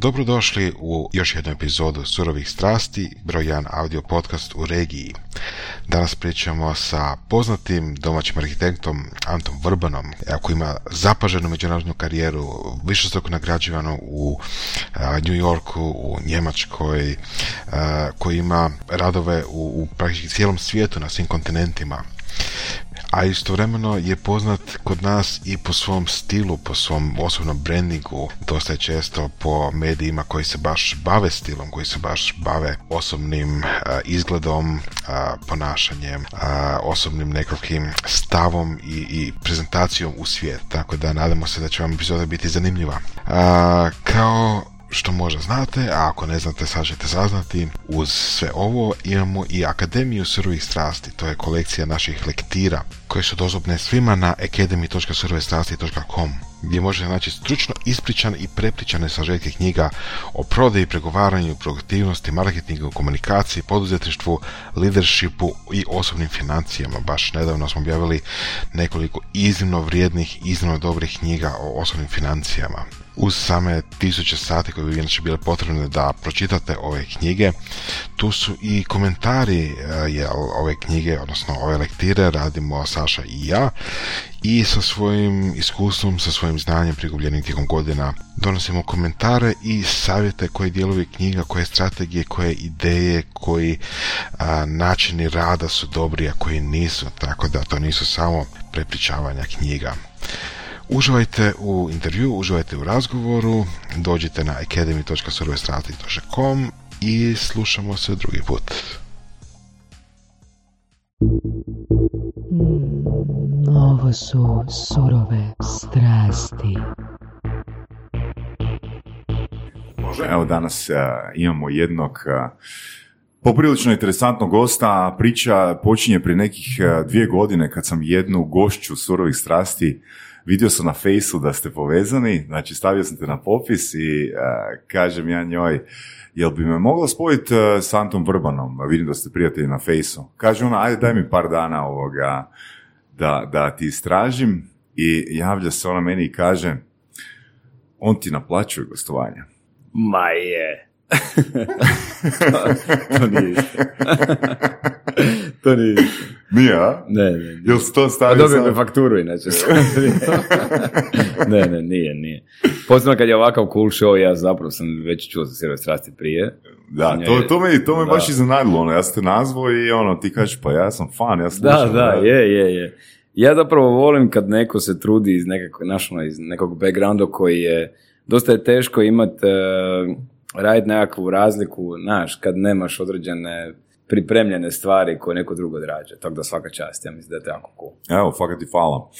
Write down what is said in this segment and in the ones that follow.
Dobrodošli u još jednu epizodu Surovih strasti, broj 1 audio podcast u regiji. Danas pričamo sa poznatim domaćim arhitektom Antom Vrbanom, koji ima zapaženu međunarodnu karijeru, višestoko nagrađivanu u New Yorku, u Njemačkoj, koji ima radove u, u praktički cijelom svijetu na svim kontinentima a istovremeno je poznat kod nas i po svom stilu, po svom osobnom brandingu, dosta je često po medijima koji se baš bave stilom, koji se baš bave osobnim izgledom, ponašanjem, osobnim nekakvim stavom i, i prezentacijom u svijet. Tako da nadamo se da će vam epizoda biti zanimljiva. kao što možda znate, a ako ne znate sad ćete saznati, uz sve ovo imamo i Akademiju surovih strasti, to je kolekcija naših lektira koje su dostupne svima na academy.surovestrasti.com gdje možete naći stručno ispričane i prepričane sažetke knjiga o prodaji, pregovaranju, produktivnosti, marketingu, komunikaciji, poduzetništvu, leadershipu i osobnim financijama. Baš nedavno smo objavili nekoliko iznimno vrijednih, iznimno dobrih knjiga o osobnim financijama uz same tisuće sati koje bi inače bile potrebne da pročitate ove knjige. Tu su i komentari e, ove knjige, odnosno ove lektire, radimo Saša i ja i sa svojim iskustvom, sa svojim znanjem prikupljenim tijekom godina donosimo komentare i savjete koji dijelovi knjiga, koje strategije, koje ideje, koji načini rada su dobri, a koji nisu, tako da to nisu samo prepričavanja knjiga. Uživajte u intervju, uživajte u razgovoru, dođite na academy.survestrati.com i slušamo se drugi put. Mm, ovo su surove strasti. Evo danas uh, imamo jednog uh, poprilično interesantnog gosta. Priča počinje prije nekih uh, dvije godine kad sam jednu gošću surovih strasti vidio sam na fejsu da ste povezani, znači stavio sam te na popis i uh, kažem ja njoj, jel bi me mogla spojiti uh, s Antom Vrbanom, vidim da ste prijatelji na fejsu. Kaže ona, ajde daj mi par dana ovoga da, da ti istražim i javlja se ona meni i kaže, on ti naplaćuje gostovanja. Ma je. to nije to nije Nije, a? Ne, ne. Jel si to stavio Dobio me fakturu inače. ne, ne, nije, nije. Posebno kad je ovakav cool show, ja zapravo sam već čuo za sebe strasti prije. Da, to, to me, to me da. baš iznenadilo, ono, ja sam te nazvao i ono, ti kažeš, pa ja sam fan, ja slušam. Da, da, je, je, je. Ja zapravo volim kad neko se trudi iz nekog, našo, iz nekog backgrounda koji je, dosta je teško imati, uh, raditi nekakvu razliku, znaš, kad nemaš određene pripremljene stvari koje neko drugo odrađa. Tako da svaka čast, ja mislim da je to jako cool. Evo, fakat ti hvala.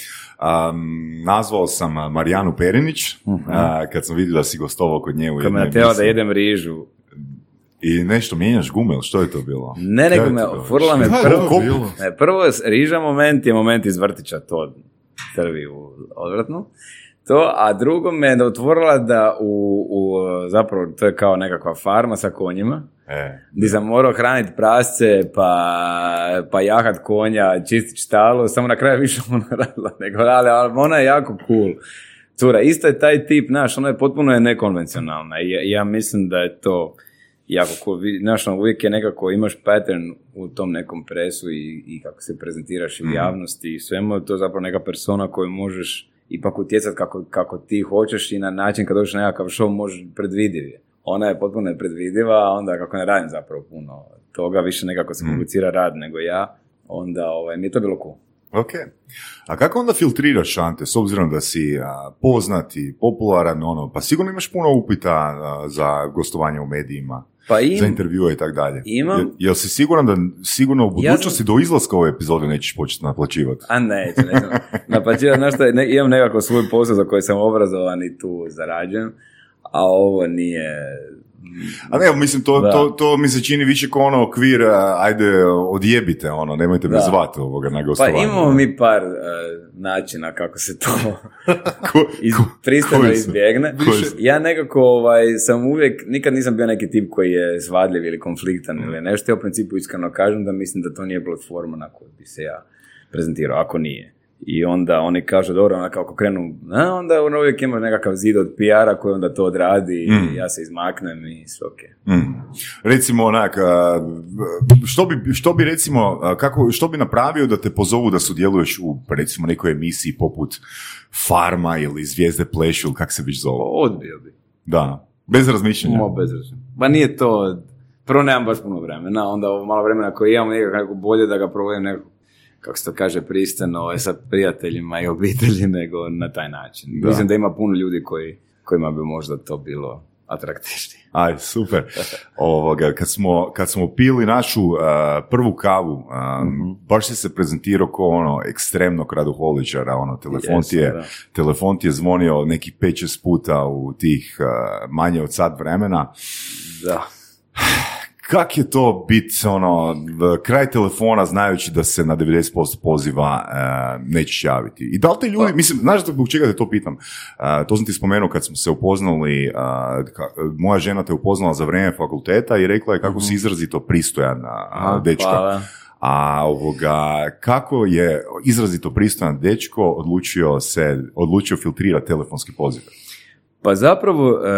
Um, nazvao sam Marijanu Perinić, uh kad sam vidio da si gostovao kod nje u Kad me da jedem rižu. I nešto mijenjaš gume, što je to bilo? Ne, nego me, furla me prvo, ne, prvo riža moment je moment iz vrtića, to trvi u odvratnu. To, a drugo me otvorila da u, u, zapravo to je kao nekakva farma sa konjima E. Gdje sam morao hraniti prasce, pa, pa jahat konja, čistit štalo, samo na kraju više ona radila nego, ali, ali ona je jako cool. Cura, isto je taj tip, znaš, ona je potpuno je nekonvencionalna i ja, ja mislim da je to jako cool. Znaš, ono, uvijek je nekako, imaš pattern u tom nekom presu i, i kako se prezentiraš i u mhm. javnosti i svemu, to je zapravo neka persona koju možeš ipak utjecati kako, kako ti hoćeš i na način kad dođeš na nekakav show možeš predvidjeti ona je potpuno nepredvidiva, a onda kako ne radim zapravo puno toga, više nekako se komunicira mm. rad nego ja, onda ovaj, mi je to bilo cool. Ok. A kako onda filtriraš Ante, s obzirom da si a, poznati, popularan, ono, pa sigurno imaš puno upita za gostovanje u medijima, pa im, za intervjue i tako dalje. Imam. Jel, jel si siguran da sigurno u budućnosti do izlaska ove epizode nećeš početi naplaćivati? A ne, ne naplaćivati, znaš šta, ne, imam nekako svoj posao za koji sam obrazovan i tu zarađujem a ovo nije... A ne, mislim, to, to, to mi se čini više kao ono okvir, ajde, odjebite, ono, nemojte me zvati ovoga na gostovanje. Pa imamo mi par uh, načina kako se to iz, pristano izbjegne. Ja nekako ovaj, sam uvijek, nikad nisam bio neki tip koji je svadljiv ili konfliktan mm. ili nešto. Ja u principu iskreno kažem da mislim da to nije platforma na kojoj bi se ja prezentirao, ako nije. I onda oni kažu, dobro, onda kako krenu, a, onda ono uvijek ima nekakav zid od PR-a koji onda to odradi i Mm. ja se izmaknem i sve ok. Mm. Recimo onak, što bi, što bi recimo, kako, što bi napravio da te pozovu da sudjeluješ u recimo nekoj emisiji poput Farma ili Zvijezde plešu ili kak se već zove? Odbio bi. Da, bez razmišljanja. Mo bezrazno. Pa nije to, prvo nemam baš puno vremena, onda ovo malo vremena koje imam nekako bolje da ga provodim nekako, kako se to kaže, pristano je sa prijateljima i obitelji nego na taj način. Da. Mislim da ima puno ljudi koji, kojima bi možda to bilo atraktivnije. Aj, super. Ovoga, kad, smo, kad smo pili našu a, prvu kavu, a, Mhm. baš si se prezentirao kao ono ekstremnog radoholičara, ono, telefon, ti je, da. telefon ti je zvonio nekih 5-6 puta u tih a, manje od sat vremena. Da. Kak je to bit, ono, kraj telefona znajući da se na 90% poziva e, nećeš javiti? I da li te ljudi, Pa- mislim, znaš zbog čega te to pitam? E, to sam ti spomenuo kad smo se upoznali, e, ka- moja žena te upoznala za vrijeme fakulteta i rekla je kako si izrazito pristojan a, a, Aha, dečko. hvala. A ovoga, kako je izrazito pristojan dečko odlučio se, odlučio filtrirati telefonski poziv? Pa zapravo, e,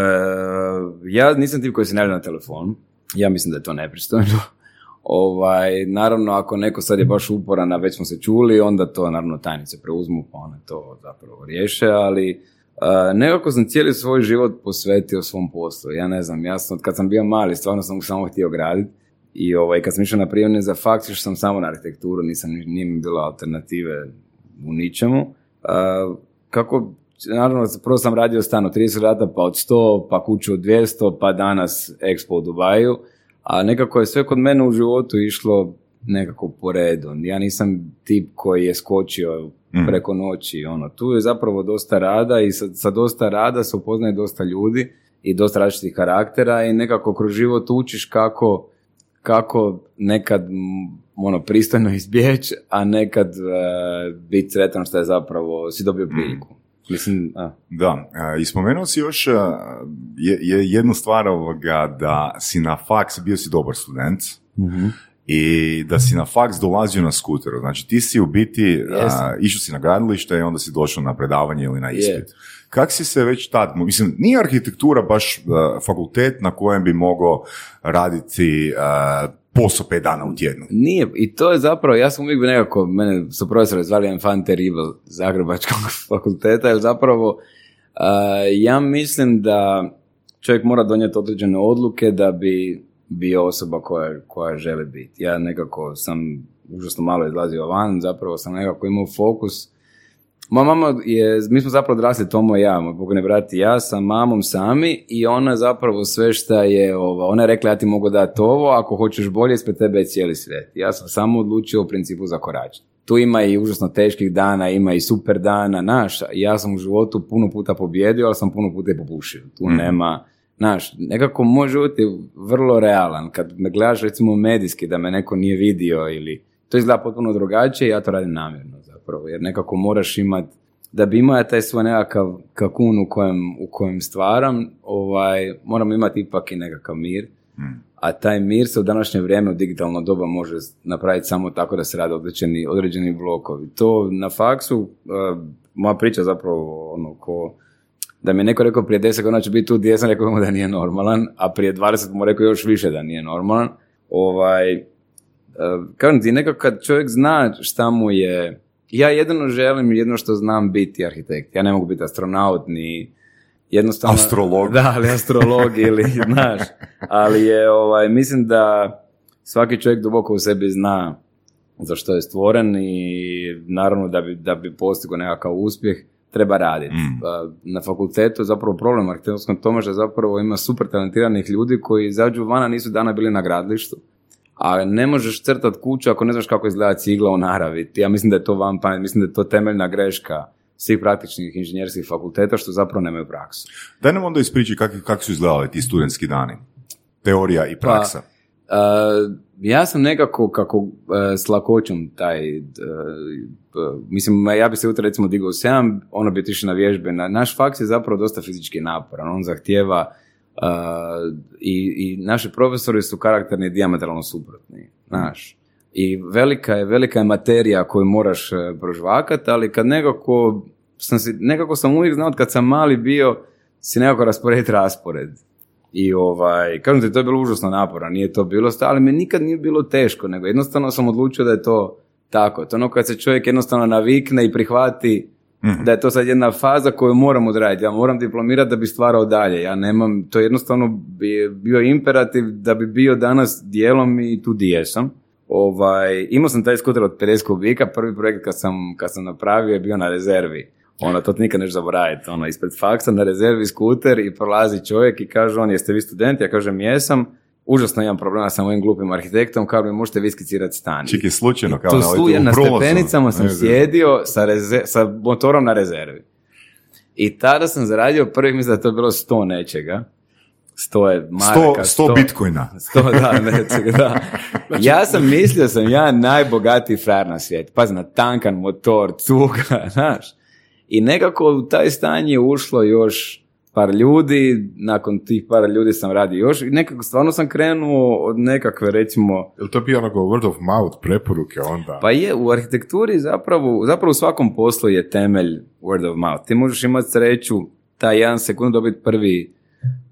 ja nisam tip koji se ne javlja na telefon. Ja mislim da je to nepristojno. ovaj, naravno, ako neko sad je baš uporan, a već smo se čuli, onda to naravno tajnice preuzmu, pa one to zapravo riješe, ali e, nekako sam cijeli svoj život posvetio svom poslu. Ja ne znam, ja sam, kad sam bio mali, stvarno sam samo htio graditi. I ovaj, kad sam išao na prijemne za faks, išao sam samo na arhitekturu, nisam, nije mi bilo alternative u ničemu. A, kako, naravno, prvo sam radio stan od 30 rata, pa od 100, pa kuću od 200, pa danas Expo u Dubaju, a nekako je sve kod mene u životu išlo nekako po redu. Ja nisam tip koji je skočio Mhm. preko noći. Ono. Tu je zapravo dosta rada i sa, sa dosta rada se upoznaje dosta ljudi i dosta različitih karaktera i nekako kroz život učiš kako kako nekad m, ono pristojno izbjeći, a nekad e, biti sretan što je zapravo si dobio priliku. Mislim, a, Da, e, i spomenuo si još e, je, je jednu stvar ovoga da si na faks, bio si dobar student i da si na faks dolazio na skuteru. Znači ti si u biti, a, Jesam. išao si na gradilište i onda si došao na predavanje ili na Je. ispit. Kak si se već tad, mislim, nije arhitektura baš e, fakultet na kojem bi mogao raditi e, posao pet dana u tjednu. Nije, i to je zapravo, ja sam uvijek bio nekako, mene su profesori zvali Enfant Terrible Zagrebačkog fakulteta, jer zapravo a, ja mislim da čovjek mora donijeti određene odluke da bi bio osoba koja, koja želi biti. Ja nekako sam užasno malo izlazio van, zapravo sam nekako imao fokus. Moja mama je, mi smo zapravo odrasli Tomo i ja, moj pokojni brat i ja, sa mamom sami i ona zapravo sve šta je, ova, ona je rekla ja ti mogu dati ovo, ako hoćeš bolje, ispred tebe je cijeli svijet. Ja sam samo odlučio u principu zakoračiti. Tu ima i užasno teških dana, ima i super dana, naš, ja sam u životu puno puta pobjedio, ali sam puno puta i popušio. Tu nema, znaš, nekako moj život je vrlo realan. Kad me gledaš recimo medijski da me neko nije vidio ili to izgleda potpuno drugačije, ja to radim namjerno zapravo, jer nekako moraš imat, da bi imao ja taj svoj nekakav kakun u kojem, u kojem stvaram, ovaj, moram imati ipak i nekakav mir, a taj mir se u današnje vrijeme u digitalno doba može napraviti samo tako da se rade određeni, određeni blokovi. To na faksu, eh, moja priča zapravo ono ko, da mi je neko rekao prije 10 godina će biti tu gdje sam rekao mu da nije normalan, a prije 20 mu rekao još više da nije normalan. Ovaj, e, kažem ti, nekako kad čovjek zna šta mu je, ja jedino želim, jedino što znam biti arhitekt. Ja ne mogu biti astronaut ni jednostavno... Astrolog. Da, ali astrolog ili, znaš, ali je, ovaj, mislim da svaki čovjek duboko u sebi zna za što je stvoren i naravno da bi, da bi postigao nekakav uspjeh treba raditi. Mm. A, Na fakultetu je zapravo problem arhitektonskom tome što zapravo ima super talentiranih ljudi koji izađu vana, nisu dana bili na gradilištu. A ne možeš crtat kuću ako ne znaš kako izgleda cigla u naravi. Ja mislim da je to van pamet, mislim da je to temeljna greška svih praktičnih inženjerskih fakulteta što zapravo nemaju praksu. Daj nam onda ispriči kako, kako su izgledali ti studentski dani. Teorija i praksa. Uh, ja sam nekako kako uh, s lakoćom taj, uh, uh, mislim, ja bi se jutro recimo digao u 7, ono bi otišao na vježbe. Na, naš faks je zapravo dosta fizički naporan, on zahtjeva uh, i, i naši profesori su karakterni diametralno suprotni, znaš. I velika je, velika je materija koju moraš e, prožvakati, ali kad nekako sam, si, nekako sam uvijek znao kad sam mali bio si nekako raspored raspored. I ovaj, kažem ti, to je bilo užasno napora, nije to bilo, ali mi nikad nije bilo teško, nego jednostavno sam odlučio da je to tako. To ono kad se čovjek jednostavno navikne i prihvati mhm. da je to sad jedna faza koju moram odraditi. Ja moram diplomirati da bi stvarao dalje. Ja nemam, to je jednostavno bio imperativ da bi bio danas dijelom i tu di jesam. Ovaj, imao sam taj skuter od 50 kubika, prvi projekt kad sam, kad sam napravio je bio na rezervi. Ono, to nikad neš zaboraviti. Ono, ispred faksa na rezervi skuter i prolazi čovjek i kaže on, jeste vi student? Ja kažem, jesam. Užasno imam problema sa mojim glupim arhitektom, kao mi možete viskicirati stan. Čiki slučajno, kao tu na, na stepenicama sam sjedio sa, sa motorom na rezervi. I tada sam zaradio prvi, mislim da je to bilo sto nečega. Sto je maraka. Sto, sto bitcoina. Sto, da, nečega, da. Znači- ja sam mislio sam ja najbogatiji frajer na svijetu. Pazi, na tankan motor, cuga, znaš. I nekako u taj stan je ušlo još par ljudi, nakon tih par ljudi sam radio još i nekako stvarno sam krenuo od nekakve recimo... Je to bio onako word of mouth preporuke onda? Pa je, u arhitekturi zapravo, zapravo u svakom poslu je temelj word of mouth. Ti možeš imati sreću taj jedan sekund dobiti prvi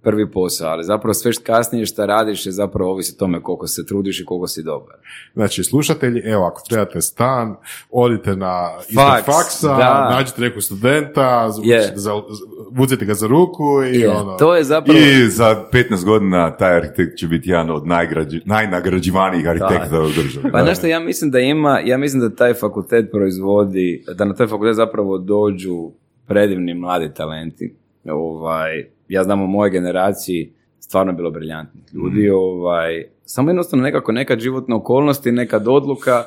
prvi posao, ali zapravo sve što kasnije što radiš je zapravo ovisi tome koliko se trudiš i koliko si dobar. Znači, slušatelji, evo, ako trebate stan, odite na ispred faksa, da. nađite nekog studenta, yeah. ga za ruku i ono... To je zapravo... I za 15 godina taj arhitekt će biti jedan od najgrađi, najnagrađivanijih arhitekta u državi. Pa nešto, ja mislim da ima, ja mislim da taj fakultet proizvodi, da na taj fakultet zapravo dođu predivni mladi talenti. Ovaj, ja znam u mojoj generaciji stvarno bilo briljantnih ljudi, mhm. ovaj, samo jednostavno nekako neka životna okolnosti, neka odluka,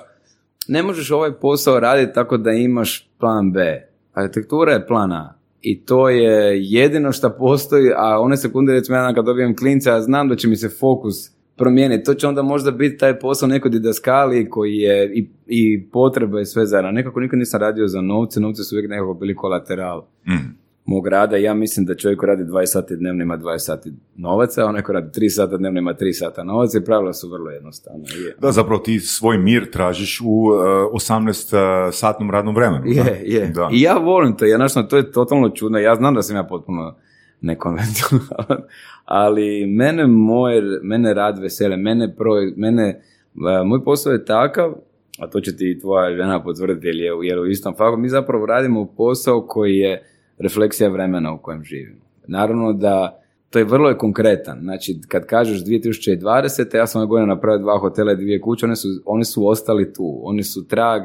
ne možeš ovaj posao raditi tako da imaš plan B. Arhitektura je plan A. I to je jedino što postoji, a one sekunde recimo ja kad dobijem klinca, ja znam da će mi se fokus promijeniti. To će onda možda biti taj posao nekoj didaskali koji je i, i potreba i sve zajedno. Nekako nikad nisam radio za novce, novce su uvijek nekako bili kolateral. Mm mog rada, ja mislim da čovjek radi 20 sati dnevno ima 20 sati novaca, a onaj koji radi 3 sata dnevno ima 3 sata novaca i pravila su vrlo jednostavna. Je. Da, zapravo ti svoj mir tražiš u uh, 18 uh, satnom radnom vremenu. Je, je. Da. I ja volim to, ja to je totalno čudno, ja znam da sam ja potpuno nekonvencionalan, ali mene, moj, mene rad vesele, mene, pro, mene uh, moj posao je takav, a to će ti tvoja žena potvrditi jer je, jer u istom faku, mi zapravo radimo posao koji je refleksija vremena u kojem živimo. Naravno da to je vrlo je konkretan. Znači, kad kažeš 2020. ja sam ove godine napravio dva hotela i dvije kuće, oni su, oni su ostali tu. Oni su trag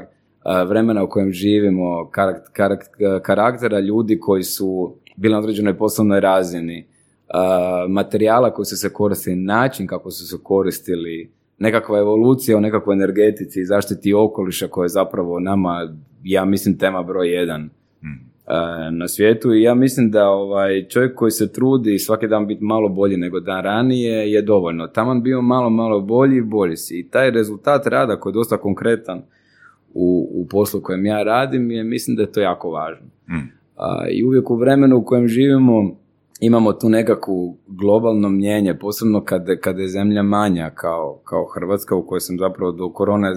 vremena u kojem živimo, karaktera ljudi koji su bili na određenoj poslovnoj razini, materijala koji su se koristili, način kako su se koristili, nekakva evolucija u nekakvoj energetici i zaštiti okoliša koja je zapravo nama, ja mislim, tema broj jedan. Hmm na svijetu i ja mislim da ovaj čovjek koji se trudi svaki dan biti malo bolji nego dan ranije je dovoljno. Taman bio malo, malo bolji, bolji si. I taj rezultat rada koji je dosta konkretan u, u poslu kojem ja radim je, mislim da je to jako važno. Mm. I uvijek u vremenu u kojem živimo imamo tu nekakvu globalno mnjenje, posebno kad, kad je zemlja manja kao, kao Hrvatska u kojoj sam zapravo do korone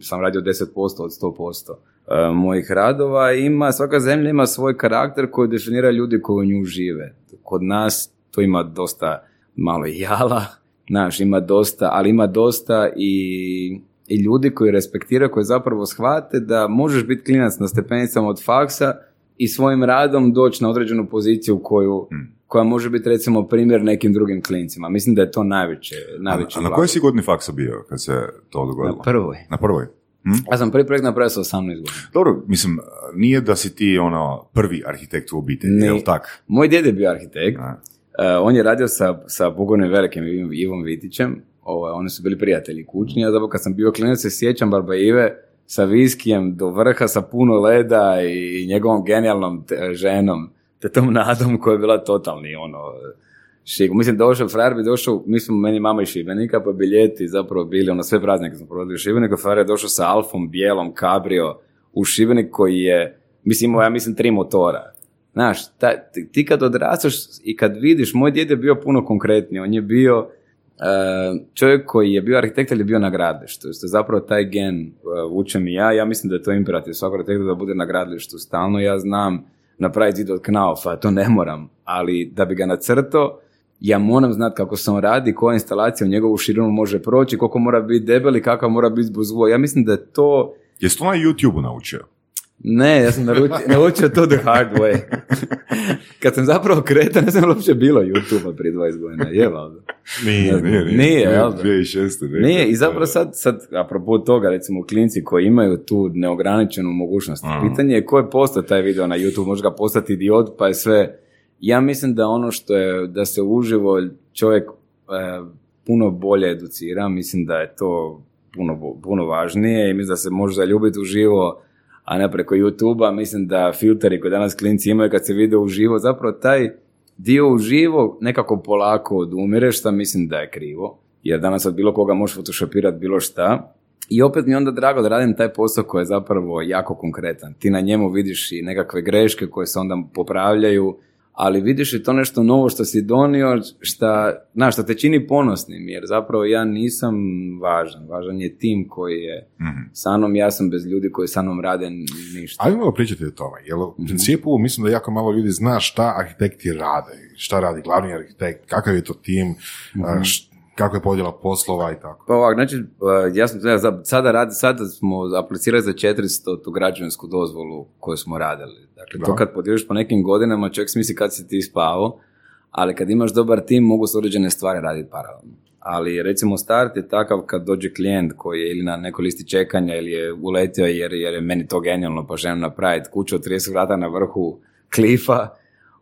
sam radio 10% od 100%. E, mojih radova ima, svaka zemlja ima svoj karakter koji definira ljudi koji u nju žive. Kod nas to ima dosta malo jala, znaš, ima dosta, ali ima dosta i, i ljudi koji respektiraju, koji zapravo shvate da možeš biti klinac na stepenicama od faksa i svojim radom doći na određenu poziciju koju, hmm. koja može biti recimo primjer nekim drugim klincima. Mislim da je to najveće. najveće a, a na kojoj si godini faksa bio kad se to dogodilo? Na prvoj. Na prvoj? Hm? Ja sam prvi projekt napravio sa 18 godina. Dobro, mislim, nije da si ti ono prvi arhitekt u obitelji, ne. je tak? Moj djed je bio arhitekt. Uh, on je radio sa, sa pogodnim velikim Ivom Vitićem. Ovo, oni su bili prijatelji kućni. Ja zapravo kad sam bio klinac se sjećam Barbaive sa viskijem do vrha, sa puno leda i njegovom genijalnom ženom, te tom nadom koja je bila totalni ono, Šigu. Mislim, došao, frajer bi došao, mi smo meni mama iz Šibenika, pa bi ljeti zapravo bili, ono sve praznike smo provodili u Šibeniku, frajer je došao sa Alfom, bijelom, kabrio u Šibenik koji je, mislim, imao, ja mislim, tri motora. Znaš, ta, ti kad odrastaš i kad vidiš, moj djed je bio puno konkretniji, on je bio, čovjek koji je bio arhitekt je bio na gradilištu. Što zapravo taj gen uh, vučem i ja. Ja mislim da je to imperativ svakog arhitekta da bude na gradilištu stalno. Ja znam napraviti zid od knaufa, to ne moram. Ali da bi ga nacrto, ja moram znati kako se on radi, koja instalacija u njegovu širinu može proći, koliko mora biti debeli, kakav mora biti zbog Ja mislim da je to... Jesi to na YouTube naučio? Ne, ja sam naučio to the hard way. Kad sam zapravo kretao, ne znam uopće bilo YouTube-a prije 20 godina. Je, valjda. Nije, nije, nije. Nije, jel Nije, i zapravo sad, sad, apropo toga, recimo, klinci koji imaju tu neograničenu mogućnost. Pitanje je ko je postao taj video na YouTube, može ga postati idiot, pa je sve... Ja mislim da ono što je, da se uživo čovjek e, puno bolje educira, mislim da je to puno, puno važnije i mislim da se može zaljubiti u živo a ne preko YouTube-a. Mislim da filteri koje danas klinci imaju kad se vide uživo, zapravo taj dio uživo nekako polako odumire, što mislim da je krivo. Jer danas od bilo koga možeš photoshopirati bilo šta. I opet mi onda drago da radim taj posao koji je zapravo jako konkretan. Ti na njemu vidiš i nekakve greške koje se onda popravljaju, ali vidiš i to nešto novo što si donio, šta, na, što te čini ponosnim, jer zapravo ja nisam važan, važan je tim koji je mm sa mnom, ja sam bez ljudi koji sa mnom rade ništa. Ajmo malo pričati o tome, jer u mhm. principu mislim da jako malo ljudi zna šta arhitekti rade, šta radi glavni arhitekt, kakav je to tim, mm kako je podjela poslova i tako. Pa ovak, znači, ja sam, sada, radi, sada smo aplicirali za 400 tu građevinsku dozvolu koju smo radili. Dakle, to kad podijeliš po nekim godinama, čovjek smisli kad si ti spavao, ali kad imaš dobar tim, mogu se određene stvari raditi paralelno. Ali recimo start je takav kad dođe klijent koji je ili na nekoj listi čekanja ili je uletio jer, jer je meni to genijalno pa želim napraviti kuću od 30 vrata na vrhu klifa.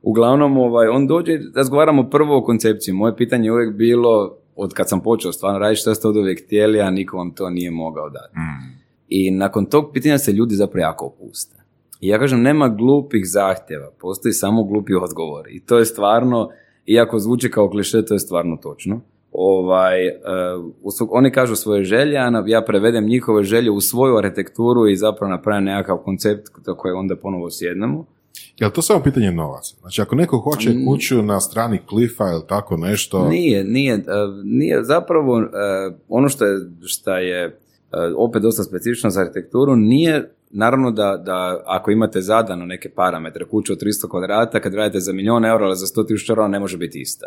Uglavnom, ovaj, on dođe, razgovaramo prvo o koncepciji. Moje pitanje je uvijek bilo, od kad sam počeo stvarno raditi što ste od uvijek htjeli, a niko vam to nije mogao dati. Mm. I nakon tog pitanja se ljudi zapravo jako opuste. I ja kažem, nema glupih zahtjeva, postoji samo glupi odgovor. I to je stvarno, iako zvuči kao kliše, to je stvarno točno. Ovaj, uh, oni kažu svoje želje, a ja prevedem njihove želje u svoju arhitekturu i zapravo napravim nekakav koncept za koje onda ponovo sjednemo. Je li to samo pitanje novaca? Znači, ako neko hoće mm. kuću na strani klifa ili tako nešto... Nije, nije. E, nije zapravo e, ono što je, što je e, opet dosta specifično za arhitekturu, nije naravno da, da ako imate zadano neke parametre, kuću od 300 kvadrata, kad radite za milijun eura, ali za 100 tisuća eura ne može biti ista.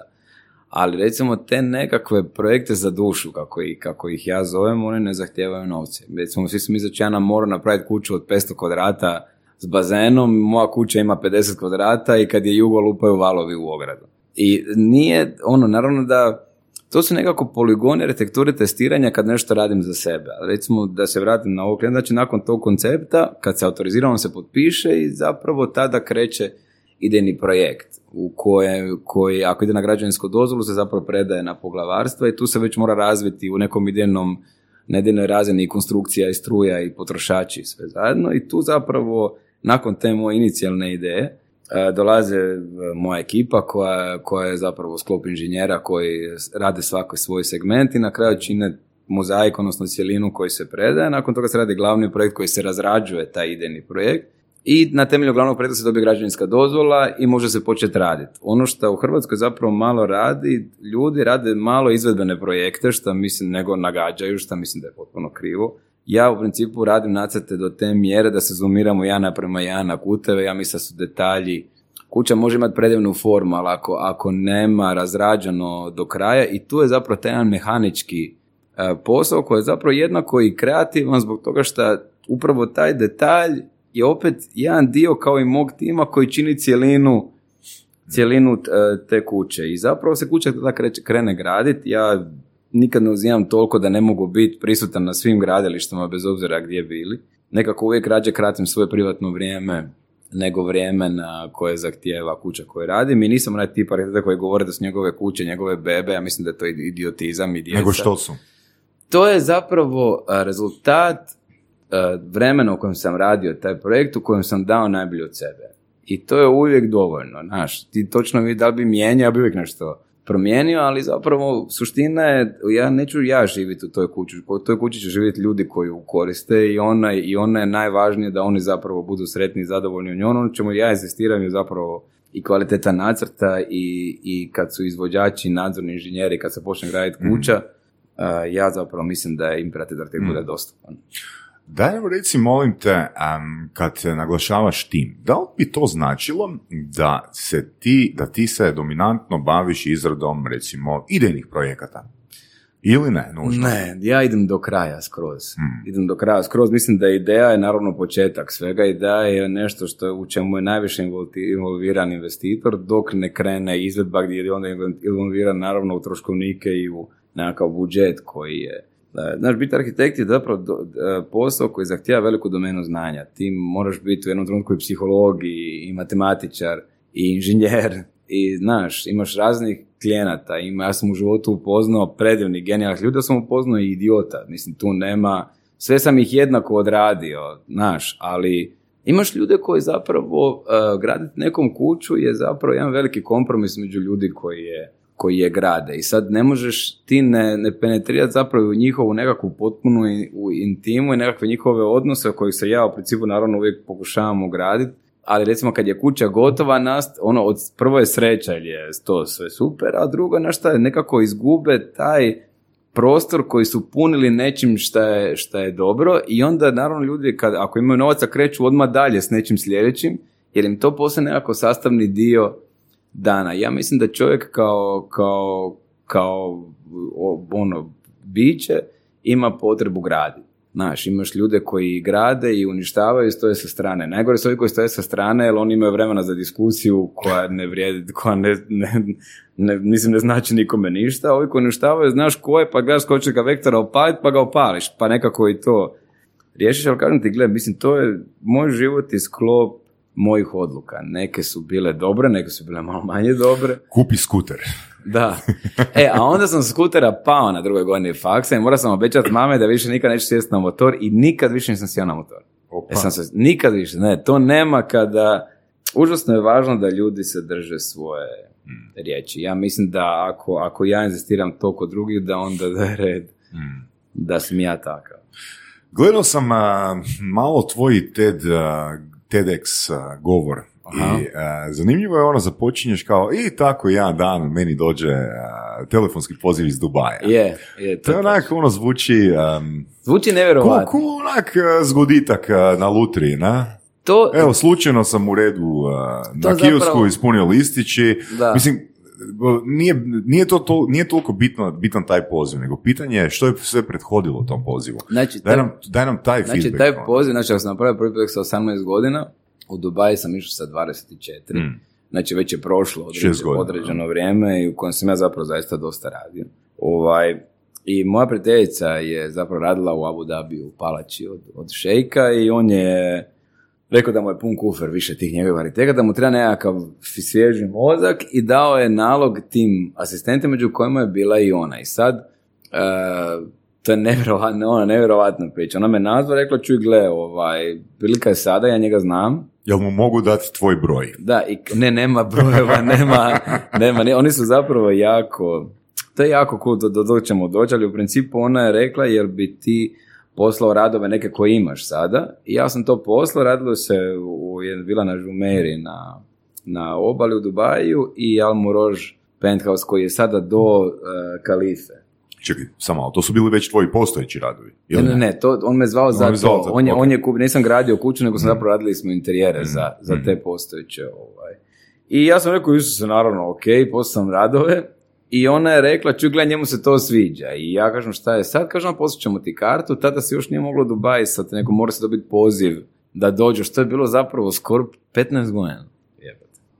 Ali recimo te nekakve projekte za dušu, kako ih, kako ih ja zovem, oni ne zahtijevaju novce. Recimo, svi smo mi za na moru napraviti kuću od 500 kvadrata, s bazenom, moja kuća ima 50 kvadrata i kad je jugo lupaju valovi u ogradu. I nije, ono, naravno da, to su nekako poligoni arhitekture testiranja kad nešto radim za sebe. Recimo da se vratim na ovo znači nakon tog koncepta, kad se autorizira, se potpiše i zapravo tada kreće idejni projekt u koje, koji ako ide na građevinsku dozvolu se zapravo predaje na poglavarstva i tu se već mora razviti u nekom idejnom na razini i konstrukcija i struja i potrošači i sve zajedno i tu zapravo nakon te moje inicijalne ideje e, dolaze e, moja ekipa koja, koja je zapravo sklop inženjera koji rade svaki svoj segment i na kraju čine mozaik, odnosno cjelinu koji se predaje. Nakon toga se radi glavni projekt koji se razrađuje, taj idejni projekt. I na temelju glavnog projekta se dobije građevinska dozvola i može se početi raditi. Ono što u Hrvatskoj zapravo malo radi, ljudi rade malo izvedbene projekte, što mislim nego nagađaju, što mislim da je potpuno krivo ja u principu radim nacrte do te mjere da se zoomiramo ja naprema ja na kuteve, ja mislim da su detalji kuća može imati predivnu formu, ali ako, ako nema razrađeno do kraja i tu je zapravo taj jedan mehanički e, posao koji je zapravo jednako i kreativan zbog toga što upravo taj detalj je opet jedan dio kao i mog tima koji čini cjelinu cjelinu e, te kuće i zapravo se kuća tada krene graditi. Ja nikad ne uzimam toliko da ne mogu biti prisutan na svim gradilištima bez obzira gdje bili. Nekako uvijek rađe kratim svoje privatno vrijeme nego vrijeme na koje zahtijeva kuća koju radim i nisam onaj tip arhitekta koji govore da su njegove kuće, njegove bebe, ja mislim da je to idiotizam i djeca. Nego što su? To je zapravo rezultat vremena u kojem sam radio taj projekt u kojem sam dao najbolje od sebe. I to je uvijek dovoljno, znaš, ti točno vidi da li bi mijenjao, ja bi uvijek nešto promijenio, ali zapravo suština je, ja neću ja živjeti u toj kući, u toj kući će živjeti ljudi koji ju koriste i ona, i ona je najvažnije da oni zapravo budu sretni i zadovoljni u njoj, ono čemu ja insistiram je zapravo i kvaliteta nacrta i, i kad su izvođači, nadzorni inženjeri, kad se počne graditi kuća, a, ja zapravo mislim da je imperativ Mhm. bude dostupan. Da, evo reci, molim te, em, kad se naglašavaš tim, da li bi to značilo da se ti, da ti se dominantno baviš izradom, recimo, idejnih projekata? Ili ne, nužno? Ne, ja idem do kraja skroz. Hmm. Idem do kraja skroz. Mislim da ideja je naravno početak svega. Ideja je nešto što u čemu je najviše involviran investitor dok ne krene izvedba gdje je onda involviran naravno u troškovnike i u nekakav budžet koji je E, Znaš, biti arhitekt je zapravo e, posao koji zahtijeva veliku domenu znanja. Ti moraš biti u jednom trenutku i psiholog i, matematičar i inženjer i znaš, imaš raznih klijenata. Ima, ja sam u životu upoznao predivnih, genijalnih ljudi, ja sam upoznao i idiota. Mislim, tu nema, sve sam ih jednako odradio, znaš, ali imaš ljude koji zapravo, uh, graditi nekom kuću je zapravo jedan veliki kompromis među ljudi koji je koji je grade. I sad ne možeš ti ne, ne penetrirati zapravo u njihovu nekakvu potpunu i- u intimu i nekakve njihove odnose kojih se ja u principu naravno uvijek pokušavam ugraditi ali recimo kad je kuća gotova, nast, ono, od, prvo je sreća jer je to sve super, a drugo, na šta je, nekako izgube taj prostor koji su punili nečim šta je, šta je dobro. I onda naravno ljudi kad, ako imaju novaca kreću odmah dalje s nečim sljedećim jer im to postane nekako sastavni dio dana. Ja mislim da čovjek kao, kao, kao ono, biće ima potrebu graditi. Znaš, imaš ljude koji grade i uništavaju i stoje sa strane. Najgore su ovi koji stoje sa strane, jer oni imaju vremena za diskusiju koja ne vrijedi, koja ne, ne, ne- mislim ne znači nikome ništa. Ovi koji uništavaju, znaš ko je, pa gledaš ko će ga vektora opaliti, pa ga opališ, pa nekako i to riješiš, ali kažem ti, gle, mislim, to je moj život i sklop mojih odluka. Neke su bile dobre, neke su bile malo manje dobre. Kupi skuter. Da. E, a onda sam skutera pao na drugoj godini faksa i morao sam obećati mame da više nikad neću sjesti na motor i nikad više nisam sjeo na motor. Opa. E, sam se, nikad više, ne, to nema kada, užasno je važno da ljudi se drže svoje riječi. Ja mislim da ako, ako ja inzistiram to kod drugih, da onda da je red da sam ja takav. Gledao sam a, malo tvoj TED, a, TEDx govor Aha. i a, zanimljivo je ono, započinješ kao i tako jedan dan meni dođe a, telefonski poziv iz Dubaja. Je, je. To je onak, ono, zvuči um, Zvuči ko, nevjerovatno. ko onak a, zgoditak a, na lutriji, na? To, Evo, slučajno sam u redu na kiosku zapravo- ispunio listići. Da. Mislim, nije, nije, to, to, nije toliko bitno, bitan taj poziv, nego pitanje je što je sve prethodilo tom pozivu. znači, Daj taj- nam, daj nam taj Znači, feedback. taj ono. poziv, znači, ako sam napravio prvi projekt sa 18 godina, u Dubaji sam išao sa 24. Mm. Znači, već je prošlo određeno, godina, određeno vrijeme i u kojem sam ja zapravo zaista dosta radio. Ovaj, I moja prijateljica je zapravo radila u Abu Dhabi u palači od, od šejka i on je rekao da mu je pun kufer više tih njegovih arhitekata, da mu treba nekakav svježi mozak i dao je nalog tim asistentima među kojima je bila i ona. I sad, e, to je nevjerovatna, ona nevjerovatna priča. Ona me nazva, rekla čuj gle, ovaj, prilika je sada, ja njega znam, Jel mu mogu dati tvoj broj? da, i, ne, nema brojeva, nema, nema, ne, oni su zapravo jako, to je jako cool, do, do, do ćemo doći, ali u principu ona je rekla, jer bi ti poslao radove neke koje imaš sada, i ja sam to poslao, radilo se, u, je bila na Žumeri, na, na obali u Dubaju, i Almorož penthouse koji je sada do eh, Kalife. Čekaj, samo to su bili već tvoji postojeći radovi. Ne, ne, ne, to, on me zvao za je to. zvao za on, je, ok. on je kup, nisam gradio kuću, nego sam Mhm. zapravo radili smo interijere za, za Mhm. te postojeće. Ovaj. I ja sam rekao, Isuse, naravno, ok, poslao sam radove. I ona je rekla, čuj, gledaj, njemu se to sviđa. I ja kažem, šta je sad? Kažem, poslat ćemo ti kartu. Tada se još nije moglo u Dubai, sad nego mora se dobiti poziv da dođeš. To je bilo zapravo skoro 15 godina.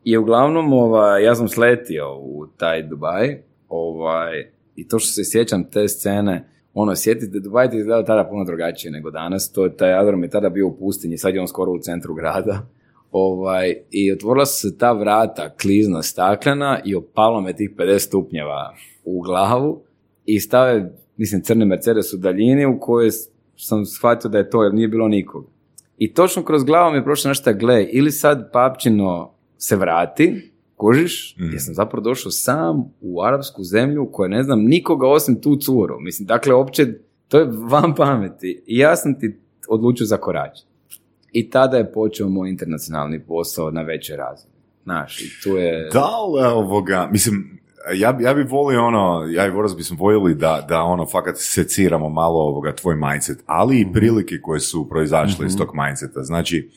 I uglavnom, ovaj, ja sam sletio u taj Dubaj. Ovaj, I to što se sjećam te scene, ono, sjetite, Dubaj je izgledao tada puno drugačije nego danas. To taj aerodrom je tada bio u pustinji, sad je on skoro u centru grada. Ovaj, I otvorila su se ta vrata, klizna staklena i opalo me tih 50 stupnjeva u glavu i stave, mislim, crni Mercedes u daljini u kojoj sam shvatio da je to, jer nije bilo nikog. I točno kroz glavu mi je prošlo nešto, gle, ili sad papčino se vrati, kužiš, Mhm. jer sam zapravo došao sam u arapsku zemlju u kojoj ne znam nikoga osim tu curu. Mislim, dakle, opće, to je van pameti. I ja sam ti odlučio zakoračiti. I tada je počeo moj internacionalni posao na većoj razini. Znaš, i tu je... Da li, ovoga, mislim, ja, ja bi volio ono, ja i Voras bismo voljeli da, da ono, fakat seciramo malo ovoga tvoj mindset, ali i prilike koje su proizašle iz tog mindseta. Znači,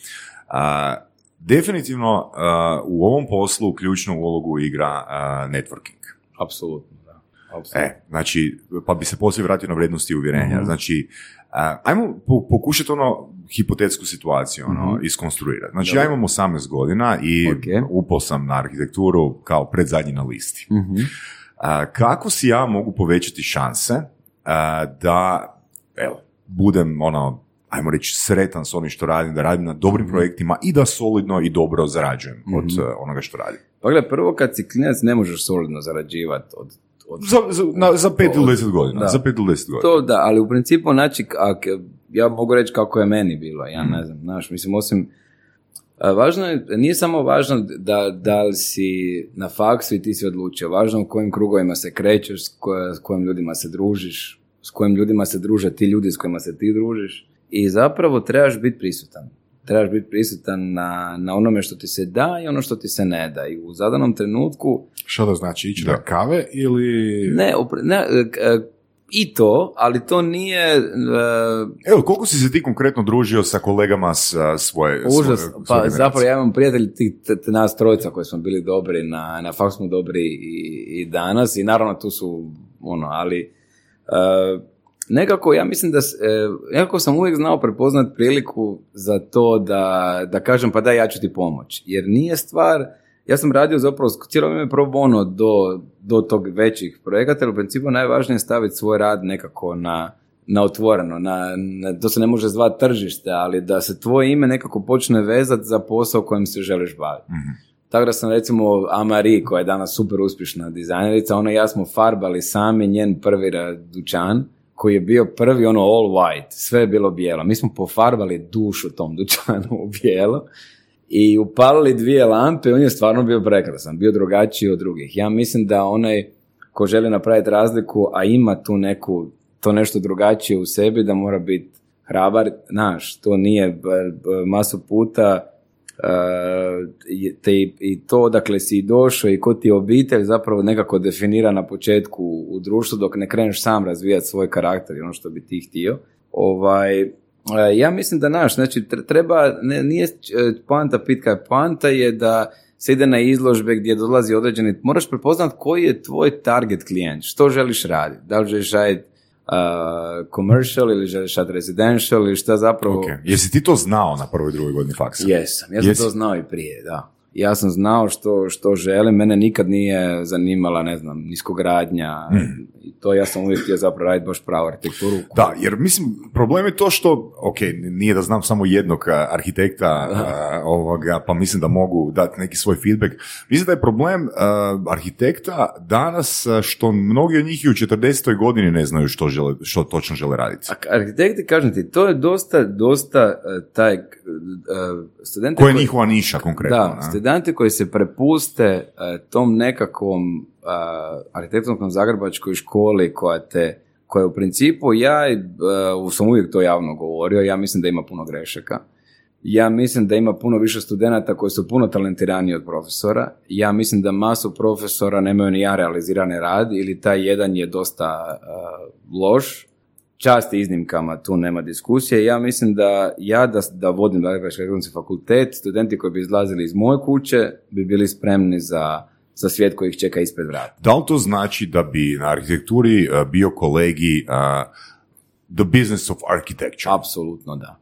a, definitivno a, u ovom poslu ključnu ulogu igra a, networking. Apsolutno, da. E, znači, pa bi se poslije vratio na vrednosti i uvjerenja. Znači, a, ajmo po- pokušati ono hipotetsku situaciju ono, iskonstruirati. Znači, ja imam 18 godina i Ok. upao sam na arhitekturu kao predzadnji na listi. A, kako si ja mogu povećati šanse a, da, evo, budem ono, ajmo reći, sretan s onim što radim, da radim na dobrim projektima i da solidno i dobro zarađujem od uh, onoga što radim. Pa gledaj, prvo kad si klinac ne možeš solidno zarađivati od, od Za, za, na, za pet ili deset godina. Da. Za pet ili deset godina. To da, ali u principu, znači, ak, ja mogu reći kako je meni bilo, ja ne znam, znaš, mislim, osim, važno je, nije samo važno da, da li si na faksu i ti si odlučio, važno je u kojim krugovima se krećeš, s, koje- s kojim ljudima se družiš, s kojim ljudima se druže ti ljudi s kojima se ti družiš i zapravo trebaš biti prisutan. Trebaš biti prisutan na, na onome što ti se da i ono što ti se ne da. I u zadanom trenutku Što to znači, ići na kave ili... ne, opre- ne, k- i to, ali to nije e, Evo, koliko si se ti konkretno družio sa kolegama s a, svoje užas. svoje- svoje Pa generacije? zapravo ja imam prijatelji tih t- t- nas trojica koji smo bili dobri, na, na fakt smo dobri i, i danas i naravno tu su ono, ali e, nekako ja mislim da, e, nekako sam uvijek znao prepoznat priliku za to da, da kažem pa da ja ću ti pomoć. Jer nije stvar, ja sam radio zapravo cijelo vrijeme pro bono do, do tog većih projekata, jer u principu najvažnije je staviti svoj rad nekako na, na otvoreno, na, na- to se ne može zvati tržište, ali da se tvoje ime nekako počne vezati za posao kojim se želiš baviti. Tako da sam recimo Amari, koja je danas super uspješna dizajnerica, ona i ja smo farbali sami njen prvi dućan, koji je bio prvi ono all white, sve je bilo bijelo. Mi smo pofarbali dušu tom dućanu u bijelo i upalili dvije lampe, on je stvarno bio prekrasan, bio drugačiji od drugih. Ja mislim da onaj ko želi napraviti razliku, a ima tu neku, to nešto drugačije u sebi, da mora biti hrabar, znaš, to nije b- b- masu puta je- te i- to dakle si došao i ko ti je obitelj zapravo nekako definira na početku u društvu dok ne kreneš sam razvijati svoj karakter i ono što bi ti htio. Ovaj, ja mislim da naš, znači tr- treba, ne, nije uh, poanta pitka, poanta je da se ide na izložbe gdje dolazi određeni, moraš prepoznat koji je tvoj target klijent, što želiš raditi, da li želiš raditi uh, commercial ili želiš raditi residential ili šta zapravo... Ok. Jesi ti to znao na prvoj i drugoj godini faksa? Jesam, ja sam Jesi? to znao i prije, da. Ja sam znao što, što želim, mene nikad nije zanimala, ne znam, niskogradnja, i to ja sam uvijek htio zapravo raditi baš pravu arhitekturu. Da, jer mislim, problem je to što, ok, nije da znam samo jednog arhitekta a, ovoga, pa mislim da mogu dati neki svoj feedback. Mislim da je problem a, arhitekta danas što mnogi od njih i u 40. godini ne znaju što, žele, što točno žele raditi. A arhitekti, kažem ti, to je dosta, dosta eh, taj uh, studenti... Koja je koji- njihova niša konkretno? Da, studenti koji se prepuste eh, tom nekakvom uh, arhitektonskom zagrebačkoj školi koja te koja u principu ja eh, sam uvijek to javno govorio, ja mislim da ima puno grešaka. Ja mislim da ima puno više studenata koji su puno talentiraniji od profesora. Ja mislim da masu profesora nemaju ni ja realizirani rad ili taj jedan je dosta eh, loš. Čast iznimkama, tu nema diskusije. Ja mislim da ja da, da vodim Zagrebački arhitektonski fakultet, studenti koji bi izlazili iz moje kuće bi bili spremni za, za svijet koji ih čeka ispred vrata. Da li to znači da bi na arhitekturi a, bio kolegi a, the business of architecture? Apsolutno da.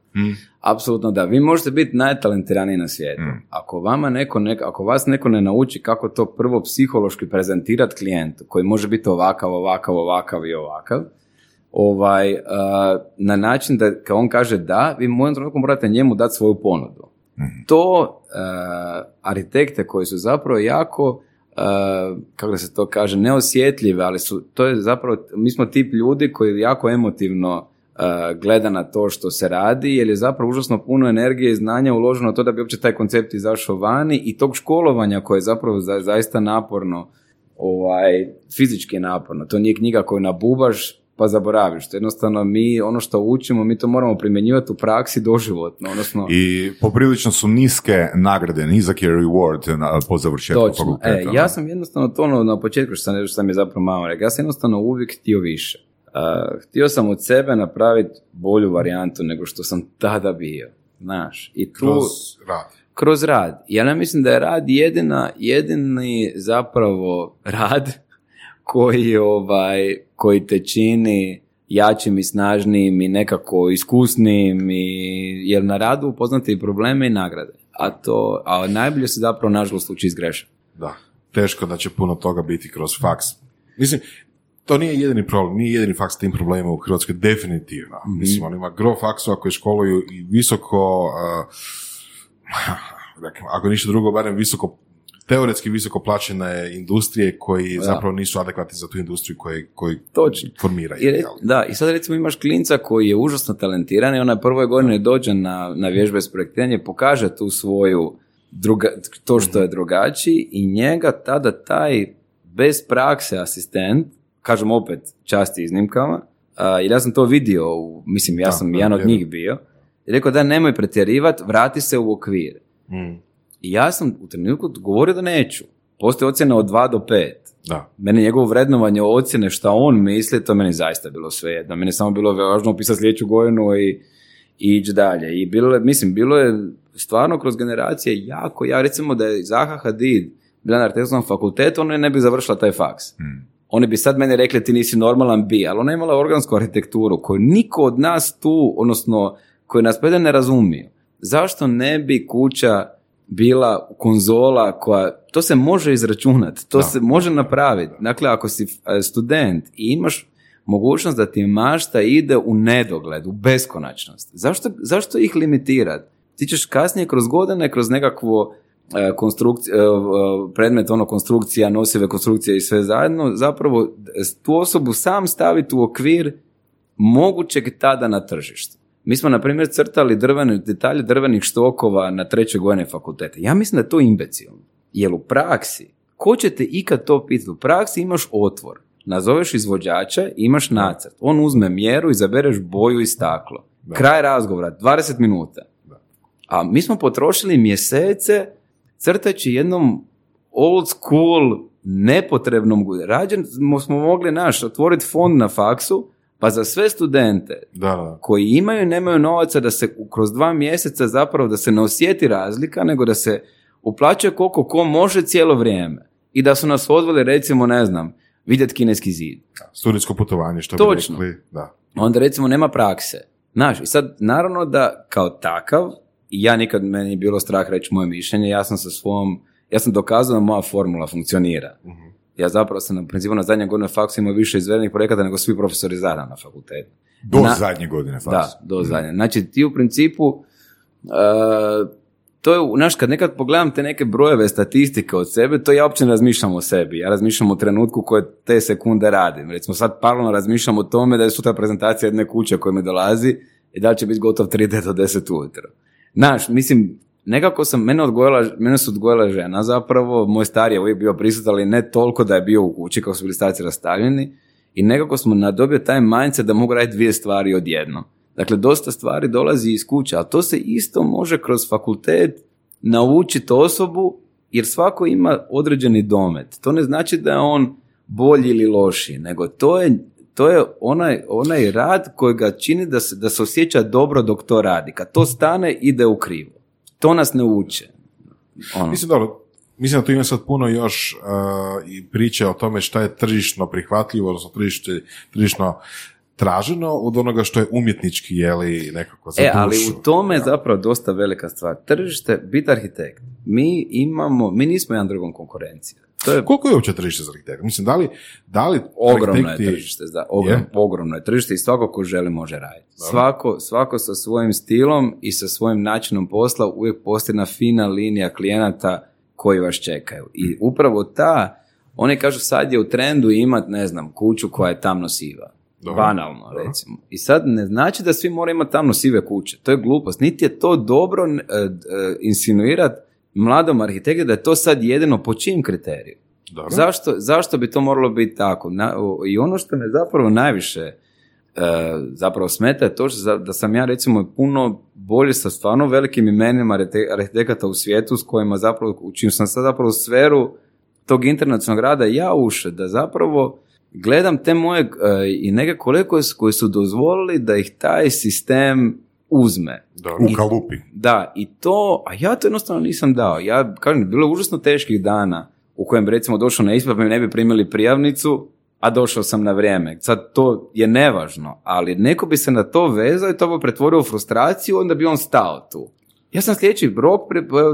Apsolutno da. Vi možete biti najtalentiraniji na svijetu. Mm. Ako vama neko, ne, ako vas neko ne nauči kako to prvo psihološki prezentirati klijentu, koji može biti ovakav, ovakav, ovakav i ovakav, ovaj, uh, na način da kad on kaže da, vi u jednom trenutku morate njemu dati svoju ponudu. To uh, arhitekte koji su zapravo jako uh, kako da se to kaže, neosjetljive, ali su, to je zapravo, mi smo tip ljudi koji jako emotivno gleda na to što se radi, jer je zapravo užasno puno energije i znanja uloženo to da bi uopće taj koncept izašao vani i tog školovanja koje je zapravo za, zaista naporno, ovaj, fizički naporno. To nije knjiga koju nabubaš, pa zaboraviš. To jednostavno mi, ono što učimo, mi to moramo primjenjivati u praksi doživotno. Odnosno... I poprilično su niske nagrade, nizak je reward na, po završetku Točno. E, ja sam jednostavno to ono, na početku što sam, što sam je zapravo malo rekao, ja sam jednostavno uvijek htio više. Uh, htio sam od sebe napraviti bolju varijantu nego što sam tada bio. Znaš, i tu... Kroz rad. kroz rad. Ja ne mislim da je rad jedina, jedini zapravo rad koji, ovaj, koji te čini jačim i snažnijim i nekako iskusnijim i, jer na radu upoznate i probleme i nagrade. A to, a najbolje se zapravo nažalost uči iz grešaka. Da. Teško da će puno toga biti kroz faks. Mislim, to nije jedini problem, nije jedini faks s tim problemima u Hrvatskoj, definitivno. Mislim, on ima gro faksova koji školuju i visoko, uh, ako ništa drugo, barem visoko teoretski visoko plaćene industrije koji zapravo nisu adekvatni za tu industriju koji, koji Točno. formiraju. I, da, i sad recimo imaš klinca koji je užasno talentiran i ona prvoj godine dođe na, na vježbe s projektiranje, pokaže tu svoju druga, to što je drugačiji i njega tada taj bez prakse asistent, kažem opet časti iznimkama, a, jer ja sam to vidio, u, mislim ja Da, sam da, jedan od njih bio, i rekao da nemoj pretjerivati, vrati se u okvir. Mm, I ja sam u trenutku govorio da neću. Postoji ocjena od 2 do 5. da. Meni njegovo vrednovanje ocjene šta on misli, to meni zaista bilo sve. Meni je samo bilo važno upisati sljedeću godinu i, i ići dalje. I bilo je, mislim, bilo je stvarno kroz generacije jako, ja recimo da je Zaha Hadid bila na arhitektonskom fakultetu, ona ne bi završila taj faks. Oni bi sad meni rekli ti nisi normalan bi, ali ona je imala organsku arhitekturu koju niko od nas tu, odnosno koji nas pede ne razumiju. Zašto ne bi kuća bila konzola koja, to se može izračunati, to se može napraviti. Dakle, ako si e, student i imaš mogućnost da ti mašta ide u nedogled, u beskonačnost, zašto, zašto ih limitirati? Ti ćeš kasnije kroz godine, kroz nekakvo e, konstrukci- e, predmet ono konstrukcija, nosive konstrukcije i sve zajedno, zapravo tu osobu sam staviti u okvir mogućeg tada na tržištu. Mi smo, na primjer, crtali drvene, detalje drvenih štokova na trećoj godini fakulteta. Ja mislim da je to imbecilno. Jer u praksi, ko će te ikad to pitati? U praksi imaš otvor. Nazoveš izvođača, imaš nacrt. On uzme mjeru, izabereš boju i staklo. Kraj razgovora, 20 minuta. A mi smo potrošili mjesece crtajući jednom old school nepotrebnom rađen smo mogli naš otvoriti fond na faksu pa za sve studente Da, koji imaju i nemaju novaca da se kroz dva mjeseca zapravo da se ne osjeti razlika nego da se uplaćuje koliko ko može cijelo vrijeme i da su nas odveli recimo ne znam vidjeti kineski zid Studijsko putovanje, što Točno. bi rekli. Da. onda recimo nema prakse. Znaš, i sad naravno da kao takav, i ja nikad meni je bilo strah reći moje mišljenje, ja sam sa svom, ja sam dokazao da moja formula funkcionira. Ja zapravo sam na principu na zadnje godine faksu imao više izvedenih projekata nego svi profesori zajedno na fakultetu. Do Na- zadnje godine faksa. Da, do zadnje. Znači ti u principu, uh, to je, znaš, kad nekad pogledam te neke brojeve statistike od sebe, to ja uopće ne razmišljam o sebi. Ja razmišljam o trenutku koje te sekunde radim. Recimo sad paralelno razmišljam o tome da je sutra prezentacija jedne kuće koja mi dolazi i da li će biti gotov 3D do 10 ujutro. Znaš, mislim, nekako sam, mene, odgojila, mene su odgojila žena zapravo, moj stari je uvijek bio prisutan, ali ne toliko da je bio u kući kako su bili starci rastavljeni i nekako smo nadobio taj mindset da mogu raditi dvije stvari odjednom. Dakle, dosta stvari dolazi iz kuće, ali to se isto može kroz fakultet naučiti osobu, jer svako ima određeni domet. To ne znači da je on bolji ili lošiji, nego to je, to je onaj, onaj rad koji ga čini da se, da se osjeća dobro dok to radi. Kad to stane, ide u krivo. To nas ne uče. Ono. Mislim, dobro, mislim da tu ima sad puno još uh, i priče o tome šta je tržišno prihvatljivo, odnosno tržište, tržišno traženo od onoga što je umjetnički, jeli, nekako za E, ali dušu. u tome je zapravo dosta velika stvar. Tržište, biti arhitekt. Mi imamo, mi nismo jedan drugom konkurencija. To je Koliko je uopće tržište za arhitekta? Mislim, da li, da li ogromno je arhitekti- tržište, za, ogrom, Je? ogromno je tržište i svako ko želi može raditi. Svako, svako sa svojim stilom i sa svojim načinom posla uvijek postoji jedna fina linija klijenata koji vas čekaju. I upravo ta, oni kažu sad je u trendu imat, ne znam, kuću koja je tamno siva. Dobro. Banalno, recimo. I sad ne znači da svi moraju imati tamno sive kuće. To je glupost. Niti je to dobro e, e, insinuirati mladom arhitektu da je to sad jedino po čijem kriteriju. Dobro. Zašto, zašto bi to moralo biti tako? Na- I ono što me zapravo najviše zapravo smeta je to što da sam ja recimo puno bolje sa stvarno velikim imenima arhitekata u svijetu s kojima zapravo, u čim sam sad zapravo sferu tog internacionalnog rada ja ušao, da zapravo gledam te moje uh, i neke kolege koji su dozvolili da ih taj sistem uzme. Da, u kalupi. Da, i to, a ja to jednostavno nisam dao. Ja, kažem, bilo je užasno teških dana u kojem recimo došao na isprav, ne bi primili prijavnicu, a došao sam na vrijeme. Sad to je nevažno, ali neko bi se na to vezao i to bi pretvorio u frustraciju, onda bi on stao tu. Ja sam sljedeći rok,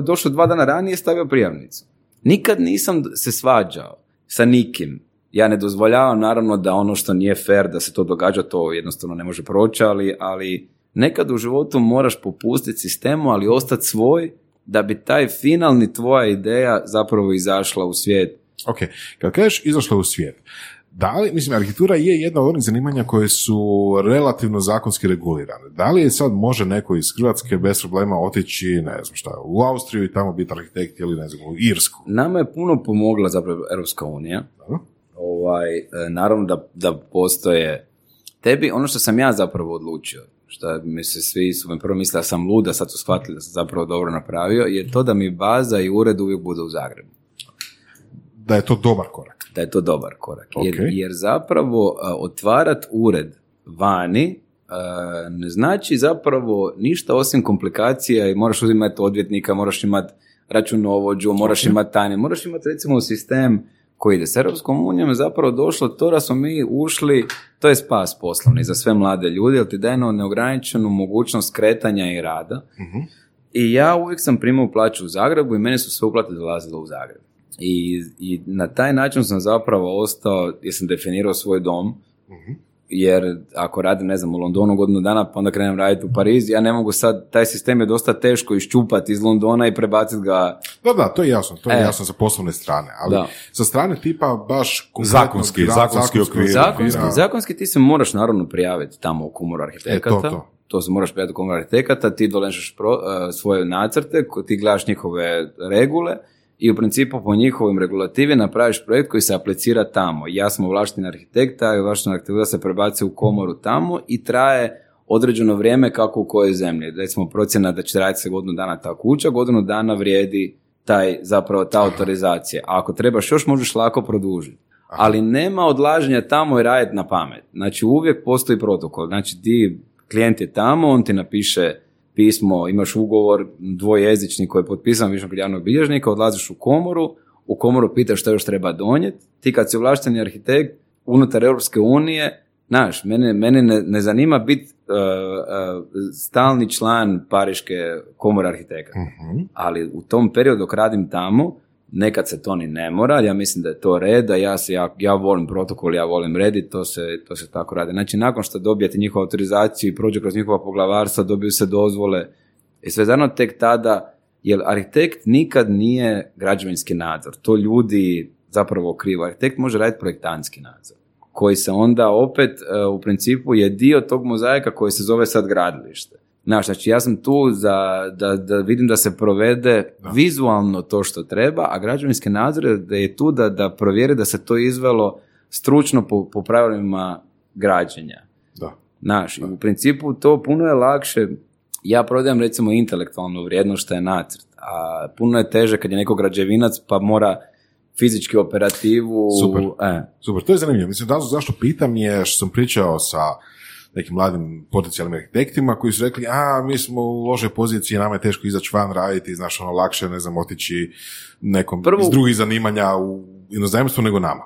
došao dva dana ranije, stavio prijavnicu. Nikad nisam se svađao sa nikim. Ja ne dozvoljavam naravno da ono što nije fair da se to događa, to jednostavno ne može proći, ali, ali nekad u životu moraš popustiti sistemu, ali ostati svoj da bi taj finalni tvoja ideja zapravo izašla u svijet. Ok, kad kažeš izašla u svijet, da li, mislim, arhitektura je jedna od onih zanimanja koje su relativno zakonski regulirane. Da li je sad može neko iz Hrvatske bez problema otići, ne znam šta, u Austriju i tamo biti arhitekt ili ne znam, u Irsku? Nama je puno pomogla zapravo Europska unija. Ovaj, e, naravno da, da postoje tebi, ono što sam ja zapravo odlučio, što mi se svi su me prvo mislili da sam luda, sad su shvatili da sam zapravo dobro napravio, je to da mi baza i ured uvijek bude u Zagrebu. Da je to dobar korak da je to dobar korak. Jer, jer zapravo otvarat ured vani ne znači zapravo ništa osim komplikacija i moraš uzimati odvjetnika, moraš imati računovođu, moraš imati tajne, moraš imati recimo sistem koji ide s Europskom unijom je zapravo došlo to da smo mi ušli, to je spas poslovni za sve mlade ljude, jer ti daje neograničenu mogućnost kretanja i rada. Mhm. I ja uvijek sam primao plaću u Zagrebu i mene su sve uplate dolazile u Zagreb. I, I na taj način sam zapravo ostao, jer sam definirao svoj dom, uh jer ako radim, ne znam, u Londonu godinu dana, pa onda krenem raditi u Pariz, ja ne mogu sad, taj sistem je dosta teško iščupati iz Londona i prebaciti ga... Da, da, to je jasno, to je e. jasno sa poslovne strane, ali da. sa strane tipa baš... Zakonski, zakonski okvir. Zakonski, zakonski ti se moraš naravno prijaviti tamo u komoru arhitekata. E, to, to. To se moraš prijaviti komoru arhitekata, ti dolenšaš uh, svoje nacrte, ti gledaš njihove regule, i u principu po njihovim regulativi napraviš projekt koji se aplicira tamo. Ja sam ovlašteni arhitekta i ovlaštena arhitektura se prebaci u komoru tamo i traje određeno vrijeme kako u kojoj zemlji. Recimo procjena da će raditi se godinu dana ta kuća, godinu dana vrijedi taj, zapravo ta autorizacija. A ako trebaš još možeš lako produžiti. Ali nema odlaženja tamo i raditi na pamet. Znači uvijek postoji protokol. Znači ti klijent je tamo, on ti napiše pismo, imaš ugovor dvojezični koji je potpisan više kod javnog bilježnika, odlaziš u komoru, u komoru pitaš što još treba donijeti, ti kad si ovlašteni arhitekt unutar Europske unije, znaš, mene, mene ne, ne zanima biti uh, uh, stalni član Pariške komore arhitekata, uh ali u tom periodu dok radim tamo, Nekad se to ni ne mora, ja mislim da je to red, da ja, se, ja, ja volim protokol, ja volim redit, to se, to se tako radi. Znači, nakon što dobijete njihovu autorizaciju i prođe kroz njihova poglavarstva, dobiju se dozvole i sve zajedno tek tada, jer arhitekt nikad nije građevinski nadzor. To ljudi zapravo krivo. Arhitekt može raditi projektantski nadzor koji se onda opet e, u principu je dio tog mozaika koji se zove sad gradilište. Znaš, znači ja sam tu za, da, da vidim da se provede vizualno to što treba, a građevinski nadzor da je tu da, da provjeri da se to izvelo stručno po, po pravilima građenja. Da. Znaš, u principu to puno je lakše, ja prodajem recimo intelektualnu vrijednost što je nacrt, a puno je teže kad je neko građevinac pa mora fizički operativu. Super, e. super. to je zanimljivo. Mislim, da zašto pitam je što sam pričao sa nekim mladim potencijalnim arhitektima koji su rekli, a mi smo u lošoj poziciji, nama je teško izaći van raditi, znaš, ono lakše, ne znam, otići nekom Prvo, iz drugih zanimanja u inozemstvu nego nama.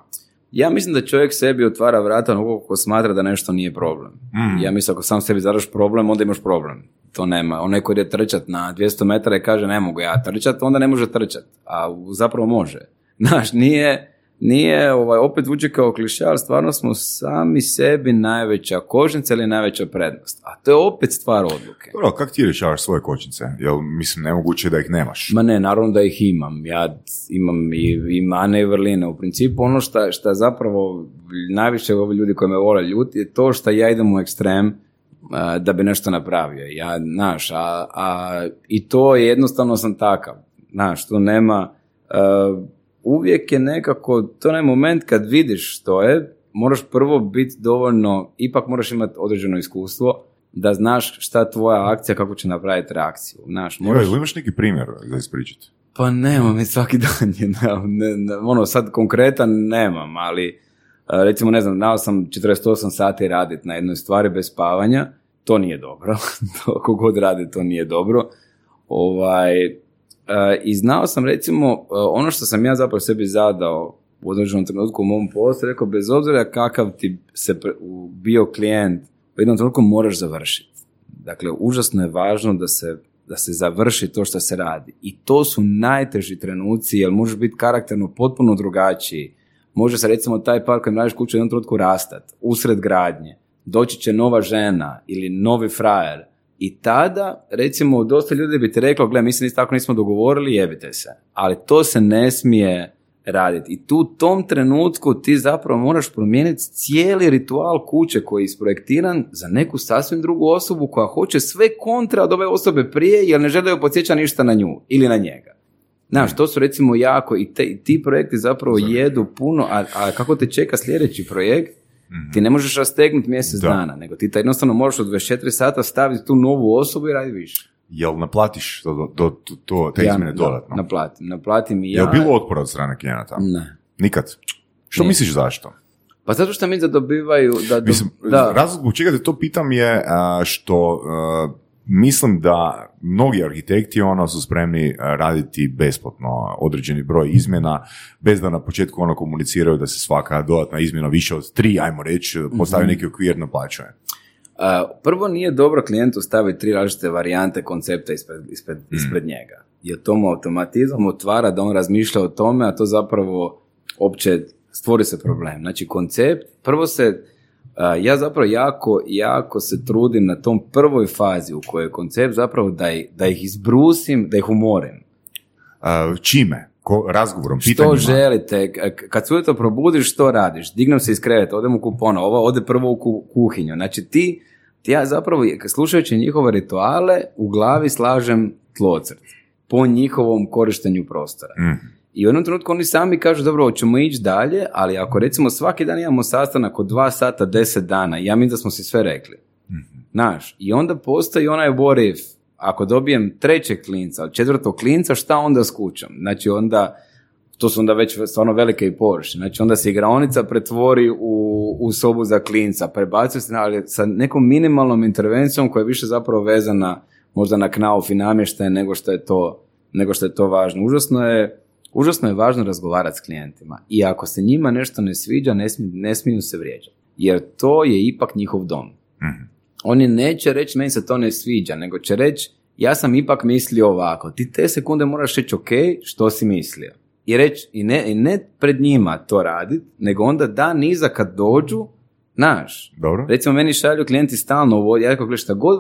Ja mislim da čovjek sebi otvara vrata onoga ko smatra da nešto nije problem. Mm. Ja mislim ako sam sebi zadaš problem, onda imaš problem. To nema. Onaj koji ide trčat na 200 metara i kaže ne mogu ja trčat, onda ne može trčat. A zapravo može. Znaš, nije, nije, ovaj, opet zvuči kao kliše, ali stvarno smo sami sebi najveća kočnica ili najveća prednost. A to je opet stvar odluke. Dobro, kako ti rješavaš svoje kočnice? Jel, mislim, nemoguće da ih nemaš? Ma ne, naravno da ih imam. Ja imam i, i mane i vrline. U principu ono što šta zapravo najviše ovi ljudi koji me vole ljuti je to što ja idem u ekstrem da bi nešto napravio. Ja, znaš, a, a, i to je jednostavno sam takav. Znaš, tu nema uvijek je nekako, to je moment kad vidiš što je, moraš prvo biti dovoljno, ipak moraš imati određeno iskustvo da znaš šta tvoja akcija, kako će napraviti reakciju. Znaš, moraš... imaš neki primjer za ispričati? Pa nemam, svaki dan je, ne, ne, ono sad konkretan nemam, ali recimo ne znam, nao sam 48 sati raditi na jednoj stvari bez spavanja, to nije dobro, to god radi to nije dobro. Ovaj, I znao sam recimo, ono što sam ja zapravo sebi zadao u određenom trenutku u mom poslu, rekao bez obzira kakav ti se bio klijent, u jednom trenutku moraš završiti. Dakle, užasno je važno da se da se završi to što se radi. I to su najteži trenuci, jer možeš biti karakterno potpuno drugačiji. Može se recimo taj par kojem radiš kuću u jednom trenutku rastat, usred gradnje. Doći će nova žena ili novi frajer. I tada, recimo, dosta ljudi bi ti reklo, gle, mi se tako nismo dogovorili, jebite se. Ali to se ne smije raditi. I tu u tom trenutku ti zapravo moraš promijeniti cijeli ritual kuće koji je isprojektiran za neku sasvim drugu osobu koja hoće sve kontra od ove osobe prije jer ne žele podsjeća ništa na nju ili na njega. Znaš, to su recimo jako i, te, ti projekti zapravo jedu puno, a, a kako te čeka sljedeći projekt, mhm. ti ne možeš rastegnuti mjesec dana, nego ti jednostavno možeš od 24 sata staviti tu novu osobu i radi više. Jel naplatiš to, to, to, te izmjene dodatno? naplatim, naplatim i ja. Jel bilo otpora od strane klijenata? Ne. Nikad? Što misliš zašto? Pa zato što mi zadobivaju... Da, Mislim, da. Razlog u čega te to pitam je što mislim da mnogi arhitekti ono su spremni raditi besplatno određeni broj izmjena, bez da na početku ono komuniciraju da se svaka dodatna izmjena više od tri, ajmo reći, postavi mm neki okvir naplaćuje prvo nije dobro klijentu staviti tri različite varijante koncepta ispred, ispred, mm. ispred njega. Jer to mu automatizam otvara da on razmišlja o tome, a to zapravo opće stvori se problem. Znači koncept, prvo se, ja zapravo jako, jako se trudim na tom prvoj fazi u kojoj je koncept zapravo da, da ih izbrusim, da ih umorim. čime? Ko, razgovorom, pitanjima. Što želite, kad se ujutro probudiš, što radiš? Dignem se iz kreveta, odem u kupona, ovo ode prvo u kuhinju. Znači ti, ti ja zapravo, slušajući njihove rituale, u glavi slažem tlocrt po njihovom korištenju prostora. Mm. I u jednom trenutku oni sami kažu, dobro, hoćemo ići dalje, ali ako recimo svaki dan imamo sastanak od dva sata, deset dana, ja mislim da smo si sve rekli. Mm. Znaš, i onda postoji onaj what if, ako dobijem trećeg klinca, četvrtog klinca, šta onda s kućom? Znači onda, to su onda već stvarno velike i površine. Znači onda se igraonica pretvori u, u sobu za klinca, prebacuje se ali sa nekom minimalnom intervencijom koja je više zapravo vezana možda na knauf i namještaj nego što je to, nego što je to važno. Užasno je, užasno je važno razgovarati s klijentima i ako se njima nešto ne sviđa, ne, smiju, ne smiju se vrijeđati. Jer to je ipak njihov dom. mm oni neće reći meni se to ne sviđa, nego će reći ja sam ipak mislio ovako. Ti te sekunde moraš reći ok, što si mislio. I reći, i ne, i ne pred njima to raditi, nego onda da niza kad dođu, Znaš, Dobro. recimo meni šalju klijenti stalno ovo, ja rekao, šta god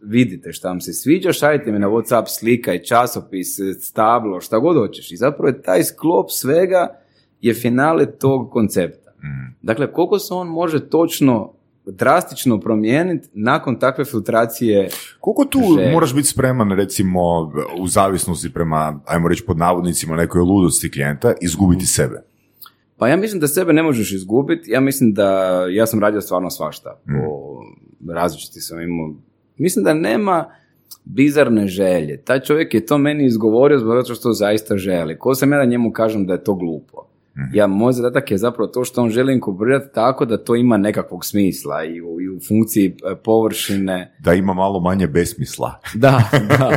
vidite šta vam se sviđa, šaljite mi na Whatsapp slika i časopis, stablo, šta god hoćeš. I zapravo je taj sklop svega je finale tog koncepta. Mm. Dakle, koliko se on može točno drastično promijeniti nakon takve filtracije Koliko tu moraš biti spreman recimo u zavisnosti prema, ajmo reći pod navodnicima, nekoj ludosti klijenta, izgubiti mm. sebe? Pa ja mislim da sebe ne možeš izgubiti, ja mislim da, ja sam radio stvarno svašta, mm. po različiti sam imao, mislim da nema bizarne želje. Taj čovjek je to meni izgovorio zbog toga što zaista želi. Ko sam ja da njemu kažem da je to glupo? Ja, moj zadatak je zapravo to što on želi inkubrirati tako da to ima nekakvog smisla i u, i u funkciji e, površine. Da ima malo manje besmisla. da, da,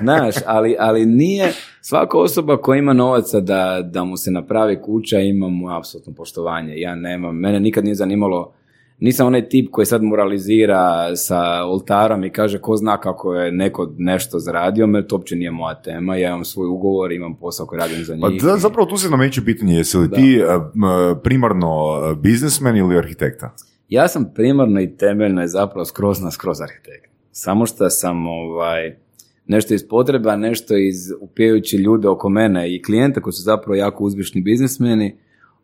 znaš, ali, ali nije svaka osoba koja ima novaca da, da mu se napravi kuća ima mu apsolutno poštovanje. Ja nemam, mene nikad nije zanimalo nisam onaj tip koji sad moralizira sa oltarom i kaže ko zna kako je neko nešto zaradio, me to uopće nije moja tema, ja imam svoj ugovor, imam posao koji radim za pa njih. Pa da, zapravo tu se nameće pitanje, jesi li ti uh, primarno biznismen ili arhitekta? Ja sam primarno i temeljno i zapravo skroz na skroz arhitekt. Samo što sam ovaj, nešto iz potreba, nešto iz upijajući ljude oko mene i klijente koji su zapravo jako uspješni biznismeni,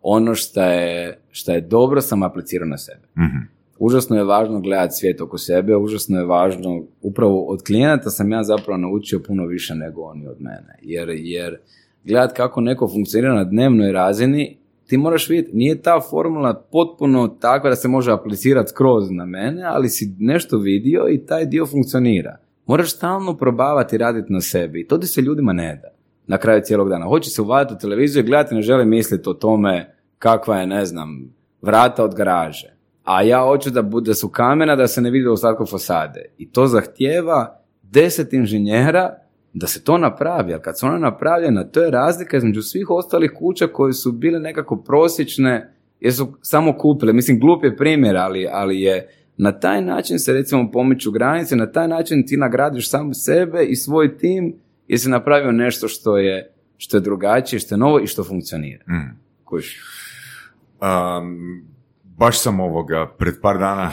ono što je, što je dobro sam aplicirao na sebe. mm Užasno je važno gledati svijet oko sebe, užasno je važno, upravo od klijenata sam ja zapravo naučio puno više nego oni od mene. Jer, jer gledat kako neko funkcionira na dnevnoj razini, ti moraš vidjeti, nije ta formula potpuno takva da se može aplicirati skroz na mene, ali si nešto vidio i taj dio funkcionira. Moraš stalno probavati raditi na sebi i to ti se ljudima ne da na kraju cijelog dana. Hoće se uvaditi u televiziju i gledati, ne žele misliti o tome kakva je, ne znam, vrata od garaže. A ja hoću da, bude, su kamena da se ne vidi ostatku fasade. I to zahtjeva deset inženjera da se to napravi, ali kad su ona napravljena, to je razlika između svih ostalih kuća koje su bile nekako prosječne, jer su samo kupile. Mislim, glup je primjer, ali, ali je na taj način se recimo pomiču granice, na taj način ti nagradiš sam sebe i svoj tim jer si napravio nešto što je, što je drugačije, što je novo i što funkcionira. Mm. Um, baš sam ovoga, pred par dana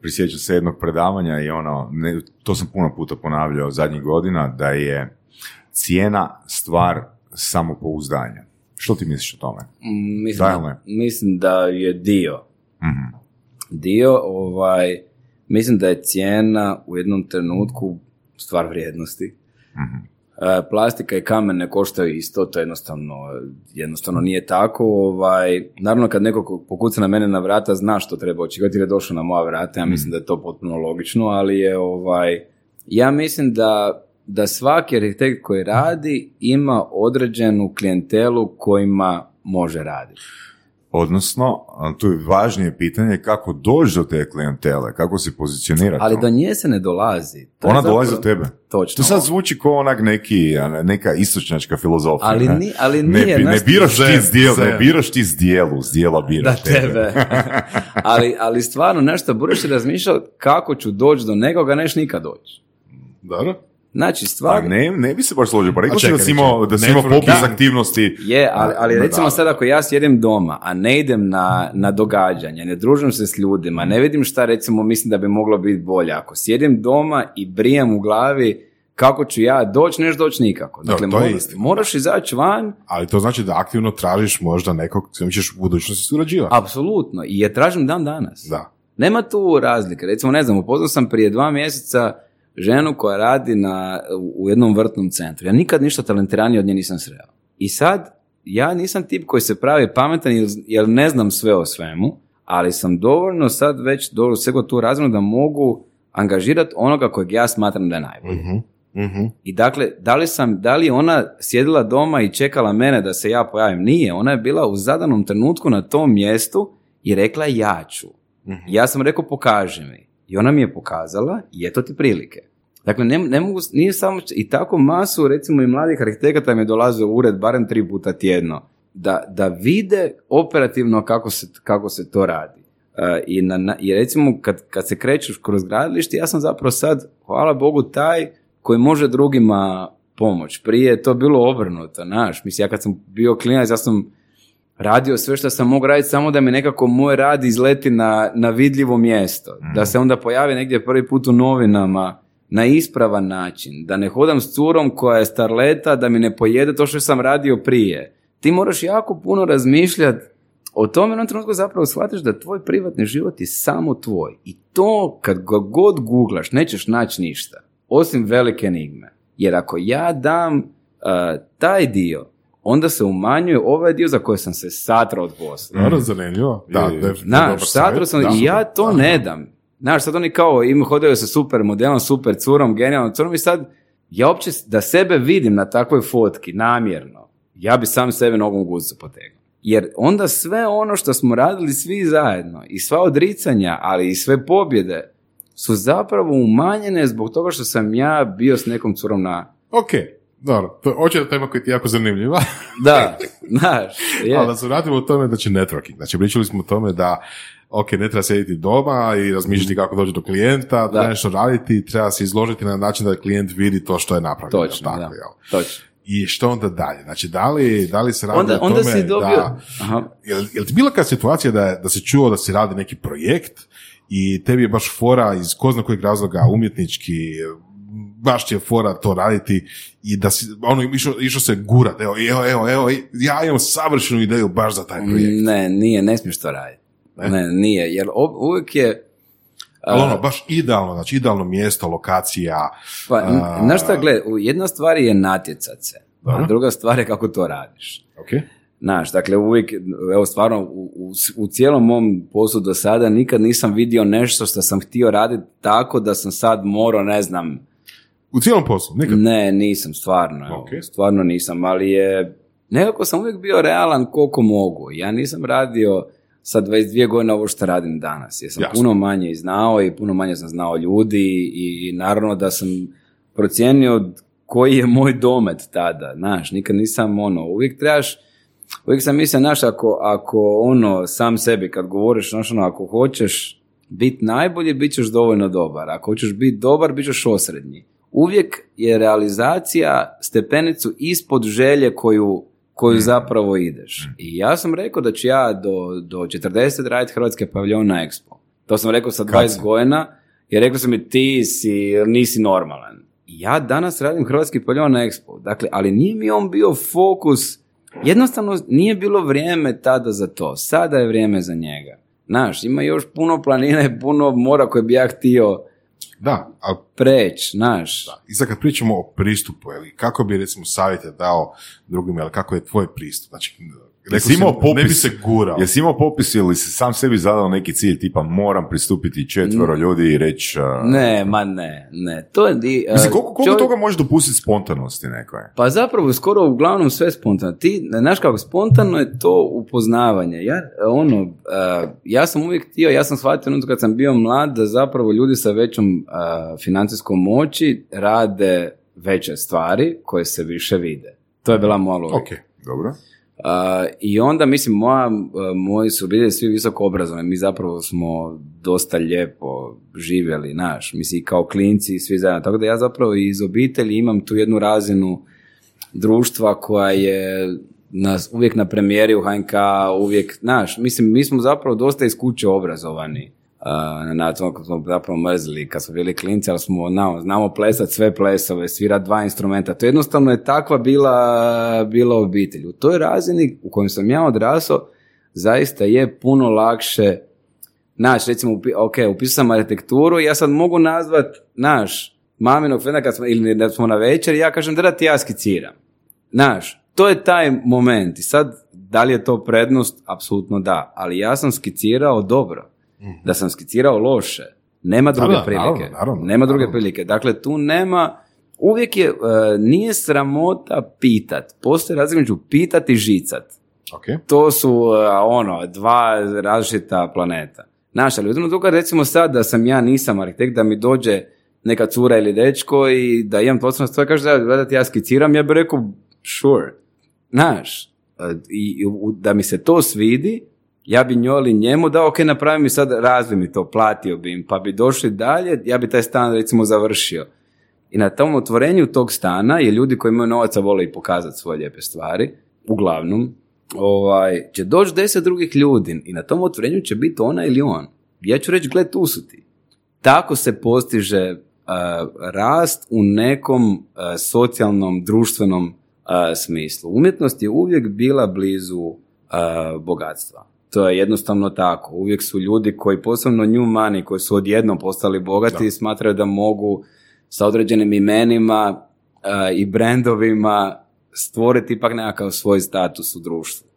prisjećam se jednog predavanja i ono, ne, to sam puno puta ponavljao zadnjih godina, da je cijena stvar samopouzdanja. Što ti misliš o tome? Mm, mislim, da, mislim da je dio. mm Dio, ovaj, mislim da je cijena u jednom trenutku stvar vrijednosti. mm Plastika i kamen ne koštaju isto, to jednostavno, jednostavno nije tako. Ovaj, naravno kad neko pokuca na mene na vrata zna što treba očekivati jer je došao na moja vrata, ja mislim mhm. da je to potpuno logično, ali je ovaj, ja mislim da, da svaki arhitekt koji radi ima određenu klijentelu kojima može raditi. Odnosno, tu je važnije pitanje kako doći do te klijentele, kako se pozicionirati. Ali do nje se ne dolazi. To Ona dolazi do tebe. Točno. To sad zvuči kao onak neki, neka istočnjačka filozofija. Ali, ne? Ni, ali nije. Ne, ne biraš ti zdjelu, ne biraš ti zdjelu, zdjela biraš da, tebe. ali, ali stvarno, nešto budeš razmišljao kako ću doći do nekoga, neš nikad doći. Dobro. Znači, stvar... Pa ne, ne bi se baš složio, pa rekao da si imao, da si imao popis aktivnosti. Je, ali, ali recimo sad ako ja sjedim doma, a ne idem na, na događanja, ne družim se s ljudima, ne vidim šta recimo mislim da bi moglo biti bolje. Ako sjedim doma i brijem u glavi kako ću ja doći, neš doći nikako. Dakle, to je moraš izaći van. Ali to znači da aktivno tražiš možda nekog s kojim ćeš u budućnosti surađivati. Apsolutno. I je tražim dan danas. Da. Nema tu razlike. Recimo, ne znam, upoznao sam prije dva mjeseca ženu koja radi na, u jednom vrtnom centru. Ja nikad ništa talentiranije od nje nisam sreo. I sad, ja nisam tip koji se pravi pametan jer, ne znam sve o svemu, ali sam dovoljno sad već do svega tu razinu da mogu angažirati onoga kojeg ja smatram da je najbolji. uh I dakle, da li, sam, da li ona sjedila doma i čekala mene da se ja pojavim? Nije. Ona je bila u zadanom trenutku na tom mjestu i rekla ja ću. uh Ja sam rekao pokaži mi. I ona mi je pokazala i eto ti prilike. Dakle, ne, ne mogu, nije samo, i tako masu, recimo i mladih arhitekata mi dolaze u ured barem tri puta tjedno, da, da vide operativno kako se, kako se to radi. Uh, i, na, I recimo, kad, kad se krećeš kroz gradilište, ja sam zapravo sad, hvala Bogu, taj koji može drugima pomoć. Prije je to bilo obrnuto, znaš. Mislim, ja kad sam bio klinac, ja sam radio sve što sam mogu raditi samo da mi nekako moj rad izleti na, na vidljivo mjesto. Da se onda pojavi negdje prvi put u novinama na ispravan način, da ne hodam s curom koja je starleta, da mi ne pojede to što sam radio prije. Ti moraš jako puno razmišljati o tome, na trenutku zapravo shvatiš da tvoj privatni život je samo tvoj. I to kad ga god googlaš, nećeš naći ništa, osim velike enigme. Jer ako ja dam uh, taj dio, onda se umanjuje ovaj dio za koji sam se satrao od posla. Naravno, zanimljivo. Da, Znaš, satrao sam i ja to ne dam. Znaš, sad oni kao im hodaju sa super modelom, super curom, genijalnom curom i sad ja uopće da sebe vidim na takvoj fotki namjerno, ja bi sam sebe nogom guzu potegnuo. Jer onda sve ono što smo radili svi zajedno i sva odricanja, ali i sve pobjede su zapravo umanjene zbog toga što sam ja bio s nekom curom na... Ok, dobro, to je tema koja ti je jako zanimljiva. da, znaš. Je. Ali da se vratimo u tome će networking. Znači, pričali smo o tome da ok, ne treba sjediti doma i razmišljati kako doći do klijenta, da. nešto raditi, treba se izložiti na način da klijent vidi to što je napravljeno. Točno, tako, da. Točno. I što onda dalje? Znači, da li, da li se radi onda, o tome onda si dobio... da... Aha. Jel, jel ti bila kad situacija da, da se čuo da se radi neki projekt i tebi je baš fora iz ko zna kojeg razloga umjetnički baš ti je fora to raditi i da si, ono, išao, išao se gurat, evo, evo, evo, evo, ja imam savršenu ideju baš za taj projekt. Ne, nije, ne smiješ to raditi. Ne, nije, jer uvijek je... Ali ono, baš idealno, znači idealno mjesto, lokacija. Pa, uh, šta, gle, jedna stvar je natjecat se, a druga stvar je kako to radiš. Okay. Znaš, dakle uvijek, evo stvarno, u, u, u cijelom mom poslu do sada nikad nisam vidio nešto što sam htio raditi tako da sam sad morao, ne znam... U cijelom poslu? Nikad? Ne, nisam, stvarno. evo, Stvarno nisam, ali je... Nekako sam uvijek bio realan koliko mogu. Ja nisam radio sa 22 godine ovo što radim danas. Jer sam Jasno. puno manje znao i puno manje sam znao ljudi i, i naravno da sam procijenio koji je moj domet tada. Znaš, nikad nisam ono, uvijek trebaš uvijek sam mislio, znaš, ako, ako ono, sam sebi kad govoriš, znaš, ono, ako hoćeš biti najbolji, bit ćeš dovoljno dobar. Ako hoćeš biti dobar, bit ćeš osrednji. Uvijek je realizacija stepenicu ispod želje koju, koju zapravo ideš. I ja sam rekao da ću ja do, do 40 raditi Hrvatske paviljon na Expo. To sam rekao sa 20 godina, jer rekao sam mi ti si, nisi normalan. I ja danas radim Hrvatski paviljon na Expo. Dakle, ali nije mi on bio fokus Jednostavno nije bilo vrijeme tada za to. Sada je vrijeme za njega. Znaš, ima još puno planine, puno mora koje bi ja htio Da, a preći, znaš. i sad kad pričamo o pristupu, ili kako bi recimo savjete dao drugima, ili kako je tvoj pristup? Znači, Jesi si, imao ne bi popis, se gurao. jesi imao popis ili si sam sebi zadao neki cilj tipa moram pristupiti četvero ljudi i reći... uh, Ne, ma ne, ne. To je... di- Mislim, uh, koliko, koliko čovjek- toga možeš dopustiti spontanosti nekoj? Pa zapravo skoro uglavnom sve spontano. Ti, znaš kako, spontano je to upoznavanje. Ja, ono, uh, ja sam uvijek htio, ja sam shvatio ono kad sam bio mlad da zapravo ljudi sa većom uh, financijskom moći rade veće stvari koje se više vide. To je bila moja logika. Ok, Dobro. Uh, I onda, mislim, moja, moji su bili svi visoko obrazovani, mi zapravo smo dosta lijepo živjeli, naš, mislim, kao klinci i svi zajedno, tako da ja zapravo iz obitelji imam tu jednu razinu društva koja je nas uvijek na premijeri u HNK, uvijek, znaš, mislim, mi smo zapravo dosta iz kuće obrazovani. Na način kad smo zapravo mrzili kad smo bili klinci, ali smo, na, znamo plesati sve plesove, svirat dva instrumenta. To jednostavno je takva bila, bila obitelj. U toj razini u kojem sam ja odrasao, zaista je puno lakše Naš, recimo, ok, upisao sam arhitekturu ja sad mogu nazvat, naš, maminog frenda kad smo, ili da smo na večer, ja kažem da ti ja skiciram. Znaš, to je taj moment. I sad, da li je to prednost? Apsolutno da. Ali ja sam skicirao dobro. Da sam skicirao loše. Nema druge da, prilike. naravno, naravno, nema druge naravno. prilike. Dakle, tu nema... Uvijek je, e, nije sramota pitat. Postoji razlika među pitat i žicat ok. to su uh, ono, dva različita planeta. Znaš, ali u jednom trenutku, recimo sad da sam ja nisam arhitekt, da mi dođe neka cura ili dečko i da imam poslovno stvar, kaže da, da ti ja skiciram, ja bih rekao, sure. Znaš, uh, i, i da mi se to svidi, ja bi njoj ili njemu dao, ok, napravi mi sad, razvij mi to, platio bi im, pa bi došli dalje, ja bi taj stan recimo završio. I na tom otvorenju tog stana je ljudi koji imaju novaca vole i pokazati svoje lijepe stvari, uglavnom, ovaj, će doći deset drugih ljudi i na tom otvorenju će biti ona ili on. Ja ću reći, gle, tu su ti. Tako se postiže a, rast u nekom a, socijalnom, društvenom a, smislu. Umjetnost je uvijek bila blizu bogatstva. To je jednostavno tako. Uvijek su ljudi koji, posebno new money, koji su odjednom postali bogati, smatraju da mogu sa određenim imenima a, i brendovima stvoriti ipak nekakav svoj status u društvu.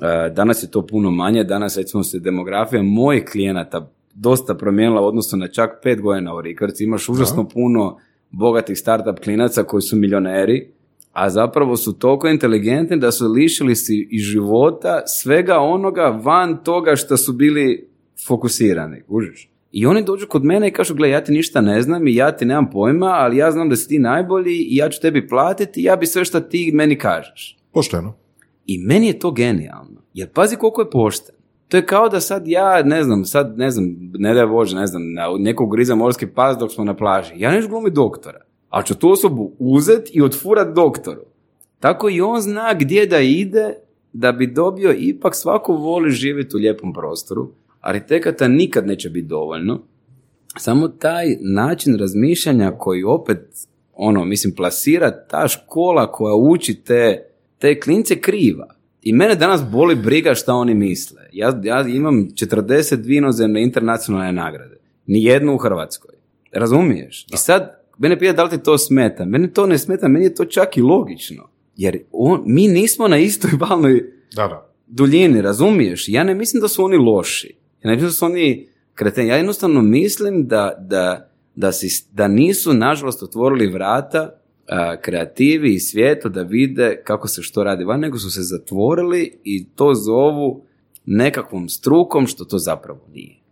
E, Danas je to puno manje, danas recimo se demografija mojih klijenata dosta promijenila u odnosu na čak pet godina u Rikarci. Imaš užasno puno bogatih startup klinaca koji su milioneri, a zapravo su toliko inteligentni da su lišili si i života svega onoga van toga što su bili fokusirani, kužiš? I oni dođu kod mene i kažu, gle, ja ti ništa ne znam i ja ti nemam pojma, ali ja znam da si ti najbolji i ja ću tebi platiti i ja bi sve što ti meni kažeš. Pošteno. I meni je to genijalno. Jer pazi koliko je pošten. To je kao da sad ja, ne znam, sad, ne znam, ne daj Bože, ne znam, na nekog griza morski pas dok smo na plaži. Ja neću glumi doktora. Ali ću tu osobu uzet i otfurat doktoru. Tako i on zna gdje da ide da bi dobio ipak svako voli živjeti u lijepom prostoru. Arhitekata nikad neće biti dovoljno. Samo taj način razmišljanja koji opet, ono, mislim, plasira ta škola koja uči te, te klince kriva. I mene danas boli briga šta oni misle. Ja, ja imam 42 inozemne internacionalne nagrade. Nijednu u Hrvatskoj. Razumiješ? I sad, mene pita da li ti to smeta. Mene to ne smeta, meni je to čak i logično. Jer on, mi nismo na istoj valnoj Da, da. duljini, razumiješ? Ja ne mislim da su oni loši. Ja ne mislim da su oni kreteni. Ja jednostavno mislim da, da, da, si, da nisu, nažalost, otvorili vrata a, kreativi i svijetu da vide kako se što radi van, nego su se zatvorili i to zovu nekakvom strukom što to zapravo nije.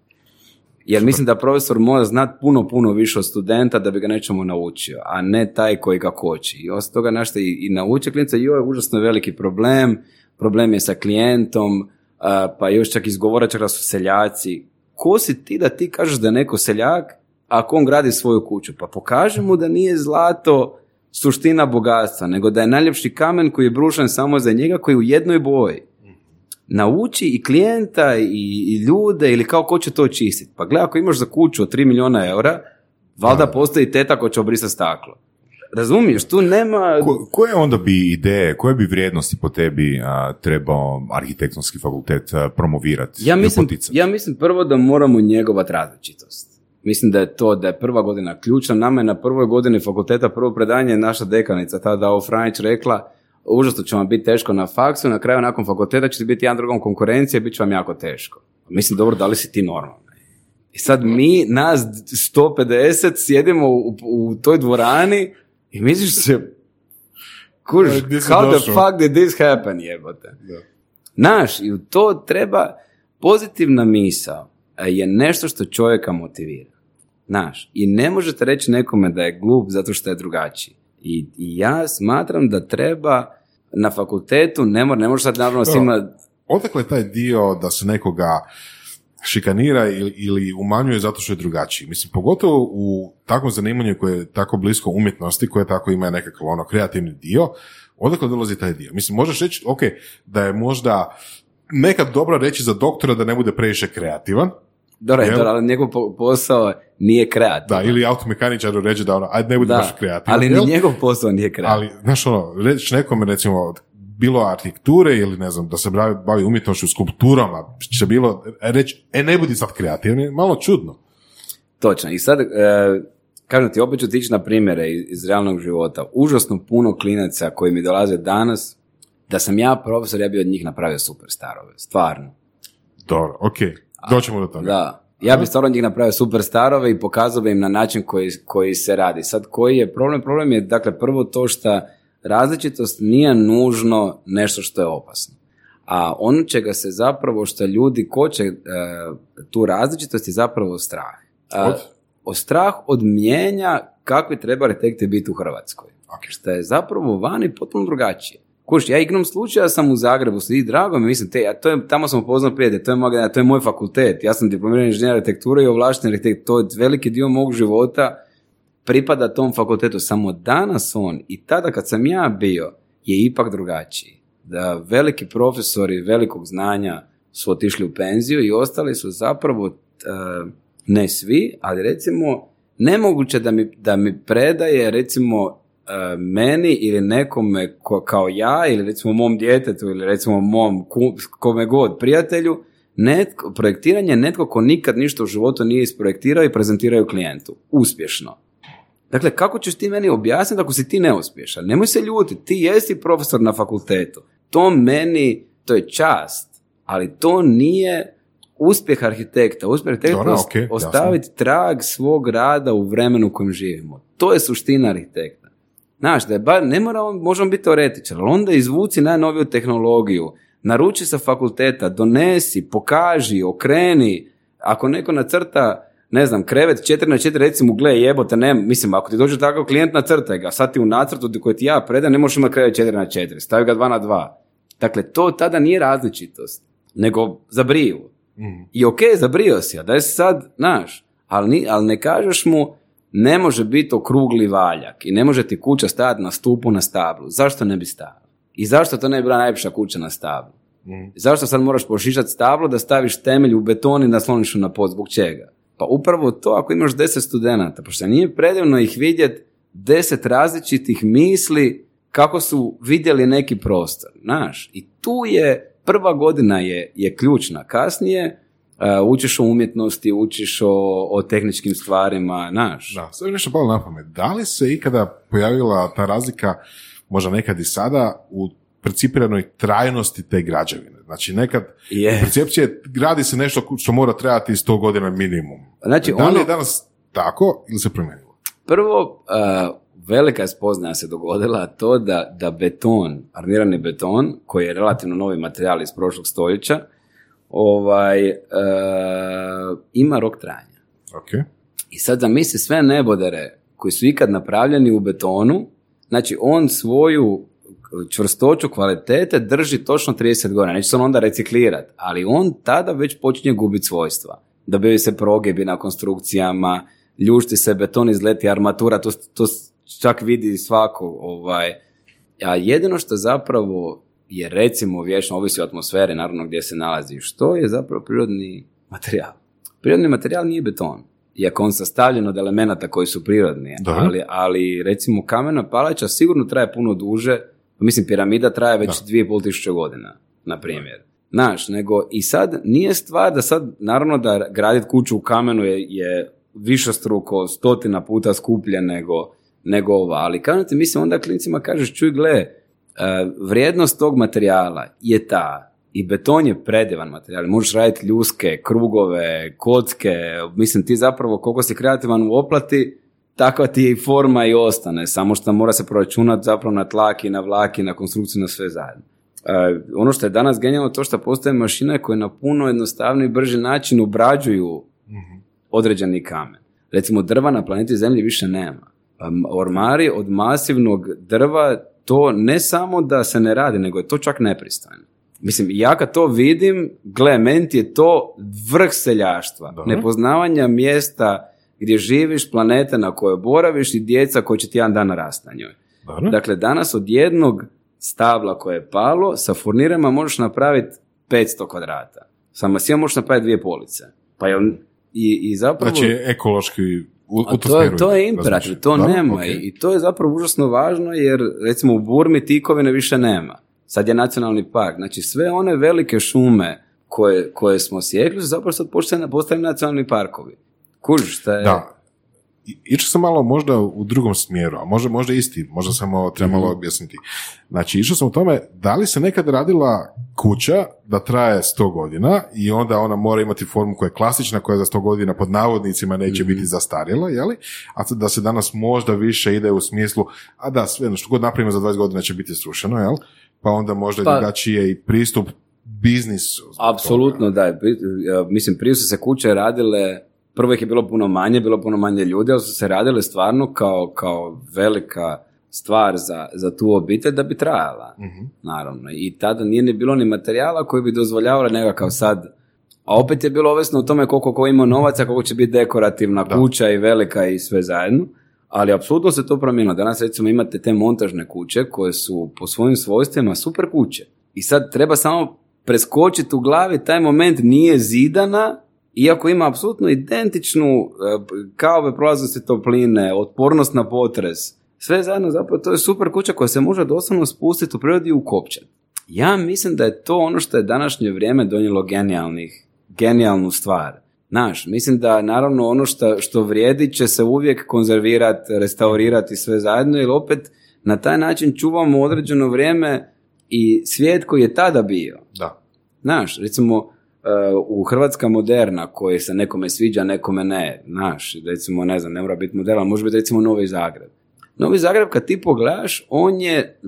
Jer mislim da profesor mora znati puno, puno više od studenta da bi ga nečemu naučio, a ne taj koji ga koči. I osim toga nešto i, i i ovo je užasno veliki problem, problem je sa klijentom, pa još čak izgovora čak da su seljaci. Ko si ti da ti kažeš da je neko seljak ako on gradi svoju kuću? Pa pokaži mu da nije zlato suština bogatstva, nego da je najljepši kamen koji je brušen samo za njega, koji je u jednoj boji nauči i klijenta i, i ljude ili kao ko će to čistiti. Pa gledaj, ako imaš za kuću od 3 milijuna eura, valjda postoji teta ko će obrisati staklo. Razumiješ, tu nema... Ko, koje onda bi ideje, koje bi vrijednosti po tebi a, trebao arhitektonski fakultet a, promovirati? Ja mislim, ja mislim prvo da moramo njegovat različitost. Mislim da je to, da je prva godina ključna. Nama je na prvoj godini fakulteta prvo predanje naša dekanica, tada Ovo Franić rekla, užasno će vam biti teško na faksu, na kraju nakon fakulteta ćete biti jedan drugom konkurencija i bit će vam jako teško. Mislim, dobro, da li si ti normalan? I sad mi, nas 150, sjedimo u, u toj dvorani i misliš se, kuž, how the fuck did this happen, jebote? Znaš, i u to treba, pozitivna misao e, je nešto što čovjeka motivira. Znaš, i ne možete reći nekome da je glup zato što je drugačiji. I, i ja smatram da treba na fakultetu, ne, mora, ne može sad naravno svima... Odakle je taj dio da se nekoga šikanira ili, ili umanjuje zato što je drugačiji. Mislim, pogotovo u takvom zanimanju koje je tako blisko umjetnosti, koje tako ima nekakav ono kreativni dio, odakle dolazi taj dio? Mislim, možeš reći, ok, da je možda nekad dobro reći za doktora da ne bude previše kreativan, Dobro, ali njegov po- posao nije kreativan. da, ili automehaničaru reći da ono, ajde ne bude Da, baš kreativan. ali ni njegov posao nije kreativan. Ali, znaš ono, reći nekome recimo od bilo arhitekture ili ne znam, da se bavi, bavi umjetnošću, skulpturama, će bilo reći, e ne budi sad kreativan, je malo čudno. Točno. I sad, e, kažem ti, opet ću ti ići na primjere iz, iz realnog života. Užasno puno klinaca koji mi dolaze danas, da sam ja profesor, ja bi od njih napravio superstarove. Stvarno. Dobro, ok, doćemo do toga. Da. Ja bi stvarno njih napravio superstarove i pokazao bi im na način koji, koji se radi. Sad, koji je problem? Problem je, dakle, prvo to što različitost nije nužno nešto što je opasno. A ono čega se zapravo, što ljudi koče e, tu različitost je zapravo strah. Od? o strah od mijenja kakvi treba arhitekti biti u Hrvatskoj. Što je zapravo vani potpuno drugačije. Kuš, ja igrom slučaja sam u Zagrebu, i drago mi, mislim, te, ja, to je, tamo sam upoznao prijatelje, to je, moj, to je moj fakultet, ja sam diplomirani inženjer arhitekture i ovlašteni arhitekt, to je veliki dio mog života pripada tom fakultetu, samo danas on i tada kad sam ja bio je ipak drugačiji. Da veliki profesori velikog znanja su otišli u penziju i ostali su zapravo, e, ne svi, ali recimo nemoguće da mi, da mi predaje recimo meni ili nekome ko, kao ja ili recimo mom djetetu ili recimo mom ku- kome god prijatelju netko, projektiranje je netko ko nikad ništa u životu nije isprojektirao i prezentirao klijentu. Uspješno. Dakle, kako ćeš ti meni objasniti ako si ti neuspješan? Nemoj se ljuti, ti jesi profesor na fakultetu. To meni, to je čast, ali to nije uspjeh arhitekta. Uspjeh arhitekta Dobro, je ost- ok, jasno. ostaviti trag svog rada u vremenu u kojem živimo. To je suština arhitekta. Znaš, da je bar, ne mora on, možemo biti teoretičar, ali onda izvuci najnoviju tehnologiju, naruči sa fakulteta, donesi, pokaži, okreni. Ako neko nacrta, ne znam, krevet 4 na 4, recimo, gle, jebote, ne, mislim, ako ti dođe takav klijent, nacrtaj ga, sad ti u nacrtu koji ti ja predam, ne možeš imati krevet 4 na 4, stavi ga 2 na 2. Dakle, to tada nije različitost, nego za briju. I ok, zabrio si, a daj se sad, znaš, ali, ali ne kažeš mu, ne može biti okrugli valjak i ne može ti kuća stajati na stupu na stablu. Zašto ne bi stajala? I zašto to ne bi bila najljepša kuća na stablu? Zašto sad moraš pošišati stablo da staviš temelj u beton i nasloniš na pod? Zbog čega? Pa upravo to ako imaš deset studenata, pošto nije predivno ih vidjeti deset različitih misli kako su vidjeli neki prostor, znaš. I tu je, prva godina je, je ključna. Kasnije učiš o umjetnosti, učiš o, o tehničkim stvarima, znaš. Da, mi nešto palo na pamet. Da li se ikada pojavila ta razlika možda nekad i sada u percipiranoj trajnosti te građevine. Znači nekad je. percepcije gradi se nešto što mora trajati 100 godina minimum. Znači, da li je ono- danas tako ili se promijenilo? Prvo, uh, velika spoznaja se dogodila to da, da beton, armirani beton, koji je relativno novi materijal iz prošlog stoljeća, ovaj, uh, ima rok trajanja. Okay. I sad zamisli sve nebodere koji su ikad napravljeni u betonu, znači on svoju čvrstoću kvalitete drži točno 30 godina. Neće se on onda reciklirati, ali on tada već počinje gubiti svojstva. Da bi se progebi na konstrukcijama, ljušti se beton, izleti armatura, to, to čak vidi svako. Ovaj. A jedino što zapravo je recimo vječno, ovisi o atmosferi, naravno gdje se nalazi, što je zapravo prirodni materijal. Prirodni materijal nije beton iako on sastavljen od elemenata koji su prirodni, ali, ali recimo kamena palača sigurno traje puno duže, mislim piramida traje već dvije pol tisuće godina, na primjer. Znaš, nego i sad nije stvar da sad, naravno da graditi kuću u kamenu je, je struko, stotina puta skuplje nego, nego ova, ali kažem ti, mislim, onda klincima kažeš, čuj, gle, vrijednost tog materijala je ta i beton je predivan materijal. Možeš raditi ljuske, krugove, kocke. Mislim, ti zapravo koliko si kreativan u oplati, takva ti je i forma i ostane. Samo što mora se proračunati zapravo na tlaki, na vlaki, na konstrukciju, na sve zajedno. E, ono što je danas genijalno to što postoje mašine koje na puno jednostavniji i brži način obrađuju određeni kamen. Recimo drva na planeti Zemlji više nema. Ormari od masivnog drva to ne samo da se ne radi, nego je to čak nepristojno. Mislim, ja kad to vidim, gle, menti je to vrh seljaštva. Nepoznavanja mjesta gdje živiš, planete na kojoj boraviš i djeca koji će ti jedan dan rasti na njoj. Dakle, danas od jednog stabla koje je palo, sa furnirama možeš napraviti 500 kvadrata. Sa masijom možeš napraviti dvije police. Pa je i, i zapravo... Znači, ekološki u, to, to, je, to je imperativ, to nema i to je zapravo užasno važno jer recimo u Burmi tikovine više nema sad je nacionalni park. Znači sve one velike šume koje, koje smo sjekli su zapravo sad postali nacionalni parkovi. Kužiš, šta je... Da. Išao sam malo možda u drugom smjeru, a možda, možda isti, možda samo treba malo mhm. objasniti. Znači, išao sam u tome, da li se nekad radila kuća da traje 100 godina i onda ona mora imati formu koja je klasična, koja za 100 godina pod navodnicima neće biti mhm. zastarjela, jeli? A da se danas možda više ide u smislu, a da, sve, što god napravimo za 20 godina će biti srušeno, jel? pa onda možda pa, drugačije i pristup biznisu. Apsolutno, da. Mislim, prije su se kuće radile, prvo ih je bilo puno manje, bilo puno manje ljudi, ali su se radile stvarno kao, kao velika stvar za, za tu obitelj da bi trajala, uh naravno. I tada nije ni bilo ni materijala koji bi dozvoljavali nekakav sad, a opet je bilo ovisno o tome koliko ko ima novaca, koliko će biti dekorativna kuća i velika i sve zajedno ali apsolutno se to promijenilo. Danas recimo imate te montažne kuće koje su po svojim svojstvima super kuće. I sad treba samo preskočiti u glavi, taj moment nije zidana, iako ima apsolutno identičnu e, kao prolaznosti topline, otpornost na potres, sve zajedno zapravo to je super kuća koja se može doslovno spustiti u prirodi i ukopčati. Ja mislim da je to ono što je današnje vrijeme donijelo genijalnih, genijalnu stvar. Znaš, mislim da naravno ono što, što vrijedi će se uvijek konzervirati, restaurirati sve zajedno, jer opet na taj način čuvamo određeno vrijeme i svijet koji je tada bio. Da. Znaš, recimo u Hrvatska moderna koji se nekome sviđa, nekome ne. Znaš, recimo, ne znam, ne mora biti moderna, može biti recimo Novi Zagreb. Novi Zagreb kad ti pogledaš, on je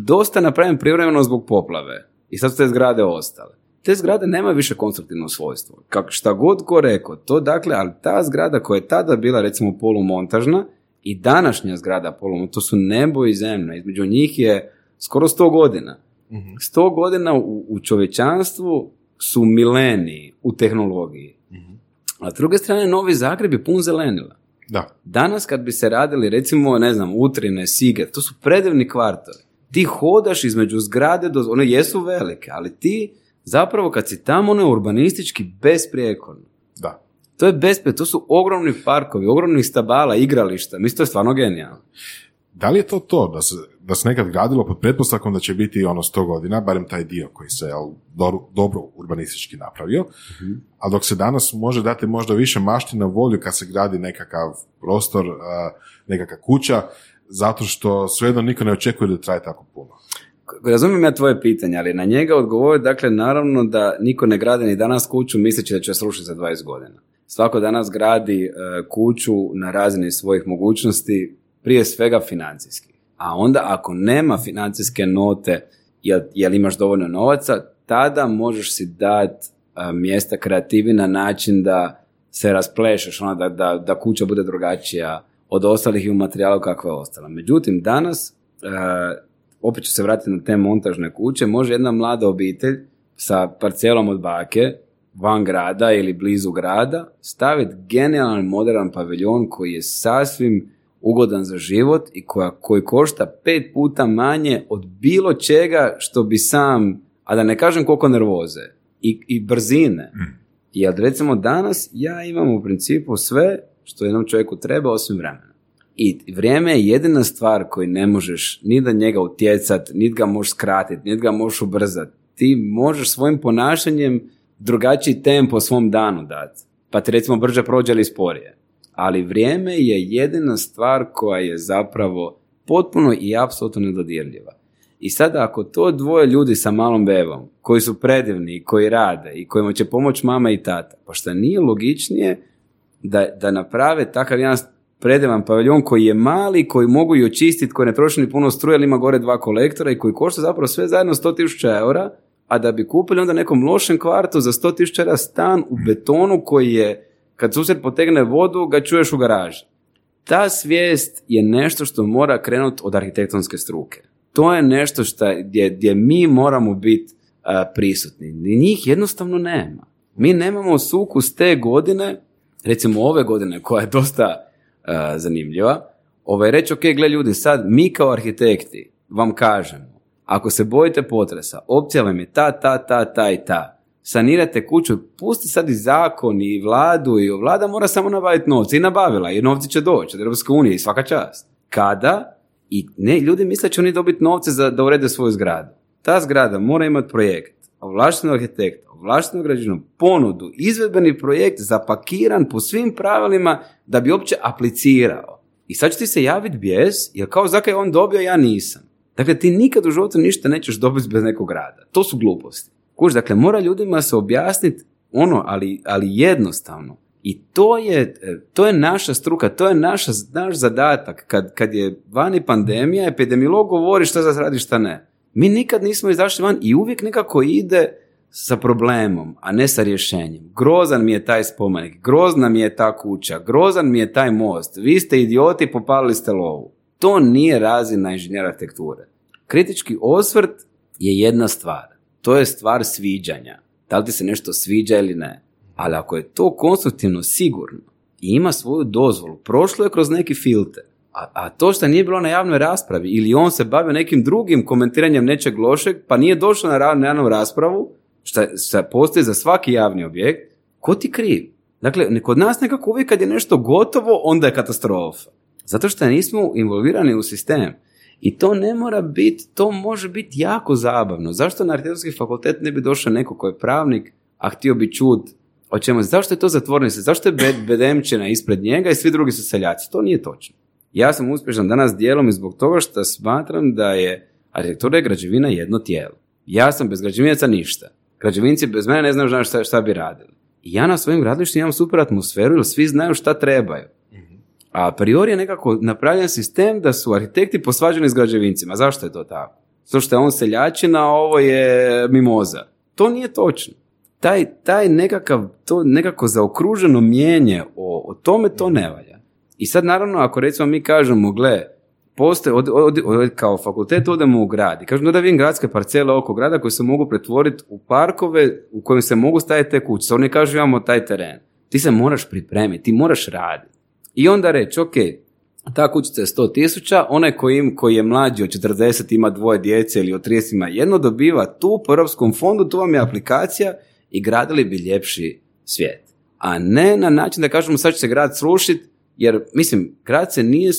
dosta napravljen privremeno zbog poplave. I sad su te zgrade ostale te zgrade nemaju više konstruktivno svojstvo. Kako šta god ko rekao, to dakle, ali ta zgrada koja je tada bila recimo polumontažna i današnja zgrada polumontažna, to su nebo i zemlja, između njih je skoro sto godina. Mhm. Sto godina u, u čovječanstvu su mileniji u tehnologiji. Mhm. A s druge strane, Novi Zagreb je pun zelenila. Da. Danas kad bi se radili, recimo, ne znam, Utrine, Sige, to su predivni kvartovi. Ti hodaš između zgrade, do, one jesu velike, ali ti zapravo kad si tamo, ono je urbanistički besprijekorno. Da. To je besprijekorno, to su ogromni parkovi, ogromni stabala, igrališta, mislim, to je stvarno genijalno. Da li je to to, da se, da se nekad gradilo pod pretpostavkom da će biti ono sto godina, barem taj dio koji se jel, dobro urbanistički napravio, uh a dok se danas može dati možda više mašti na volju kad se gradi nekakav prostor, nekakva kuća, zato što svejedno niko ne očekuje da traje tako puno. Razumijem ja tvoje pitanje, ali na njega odgovori, dakle, naravno da niko ne gradi ni danas kuću misleći da će srušiti za 20 godina. Svako danas gradi e, kuću na razini svojih mogućnosti, prije svega financijski. A onda ako nema financijske note, jel, jel imaš dovoljno novaca, tada možeš si dati e, mjesta kreativi na način da se rasplešeš, ono, da, da, da kuća bude drugačija od ostalih i u materijalu kakva je ostala. Međutim, danas, e, opet ću se vratiti na te montažne kuće, može jedna mlada obitelj sa parcelom od bake, van grada ili blizu grada, staviti genijalan modern paviljon koji je sasvim ugodan za život i koja, koji košta pet puta manje od bilo čega što bi sam, a da ne kažem koliko nervoze i, i brzine. Mm. Jer recimo danas ja imam u principu sve što jednom čovjeku treba osim vremena. I vrijeme je jedina stvar koju ne možeš ni da njega utjecat, niti ga možeš skratiti, niti ga možeš ubrzati. Ti možeš svojim ponašanjem drugačiji tempo svom danu dati. Pa ti recimo brže prođe ili sporije. Ali vrijeme je jedina stvar koja je zapravo potpuno i apsolutno nedodirljiva. I sada ako to dvoje ljudi sa malom bevom, koji su predivni i koji rade i kojima će pomoći mama i tata, pa šta nije logičnije da, da naprave takav jedan predivan paviljon koji je mali, koji mogu i očistiti, koji ne troši ni puno struje, ali ima gore dva kolektora i koji košta zapravo sve zajedno 100.000 eura, a da bi kupili onda nekom lošem kvartu za 100.000 eura stan u betonu koji je, kad susjed potegne vodu, ga čuješ u garaži. Ta svijest je nešto što mora krenuti od arhitektonske struke. To je nešto što, gdje, gdje mi moramo biti prisutni. I njih jednostavno nema. Mi nemamo sukus te godine, recimo ove godine koja je dosta zanimljiva, ovaj, reći, ok, gle ljudi, sad mi kao arhitekti vam kažemo, ako se bojite potresa, opcija vam je ta, ta, ta, ta i ta. Sanirate kuću, pusti sad i zakon i vladu i vlada mora samo nabaviti novce i nabavila jer novci će doći od Europske unije i svaka čast. Kada? I ne, ljudi misle će oni dobiti novce za, da urede svoju zgradu. Ta zgrada mora imati projekt, ovlaštenog arhitekta, ovlaštenog građevinu, ponudu, izvedbeni projekt zapakiran po svim pravilima da bi uopće aplicirao. I sad će ti se javiti bijes, jer kao zakaj on dobio, ja nisam. Dakle, ti nikad u životu ništa nećeš dobiti bez nekog rada. To su gluposti. Kuš, dakle, mora ljudima se objasniti ono, ali, ali jednostavno. I to je, to je naša struka, to je naša, naš zadatak. Kad, kad je vani pandemija, epidemiolog govori šta za radi, šta ne. Mi nikad nismo izašli van i uvijek nekako ide sa problemom, a ne sa rješenjem. Grozan mi je taj spomenik, grozna mi je ta kuća, grozan mi je taj most, vi ste idioti, popalili ste lovu. To nije razina inženjera arhitekture. Kritički osvrt je jedna stvar. To je stvar sviđanja. Da li ti se nešto sviđa ili ne. Ali ako je to konstruktivno sigurno i ima svoju dozvolu, prošlo je kroz neki filter, a, a to što nije bilo na javnoj raspravi ili on se bavio nekim drugim komentiranjem nečeg lošeg, pa nije došlo na javnu raspravu, što postoji za svaki javni objekt, ko ti kriv? Dakle, kod nas nekako uvijek kad je nešto gotovo, onda je katastrofa. Zato što nismo involvirani u sistem. I to ne mora biti, to može biti jako zabavno. Zašto na arhitektonski fakultet ne bi došao neko ko je pravnik, a htio bi čut o čemu, zašto je to zatvornice, zašto je bedemčina ispred njega i svi drugi su seljaci? To nije točno. Ja sam uspješan danas dijelom i zbog toga što smatram da je arhitektura i građevina jedno tijelo. Ja sam bez građevinaca ništa. Građevinci bez mene ne znaju šta, šta bi radili. I ja na svojim gradilištima imam super atmosferu jer svi znaju šta trebaju. A priori je nekako napravljen sistem da su arhitekti posvađani s građevincima. Zašto je to tako? Zato što je on seljačina, a ovo je mimoza. To nije točno. Taj, taj nekakav, to nekako zaokruženo mijenje o, o tome to ne valja. I sad naravno ako recimo mi kažemo, gle, postoje, od, od, od, kao fakultet odemo u grad i kažem da vidim gradske parcele oko grada koje se mogu pretvoriti u parkove u kojim se mogu staviti te kuće. Oni kažu imamo taj teren. Ti se moraš pripremiti, ti moraš raditi. I onda reći, ok, ta kućica je 100 tisuća, onaj koji, koji je mlađi od 40 ima dvoje djece ili od 30 ima jedno, dobiva tu po Europskom fondu, tu vam je aplikacija i gradili bi ljepši svijet. A ne na način da kažemo sad će se grad srušiti, jer, mislim, grad se nije,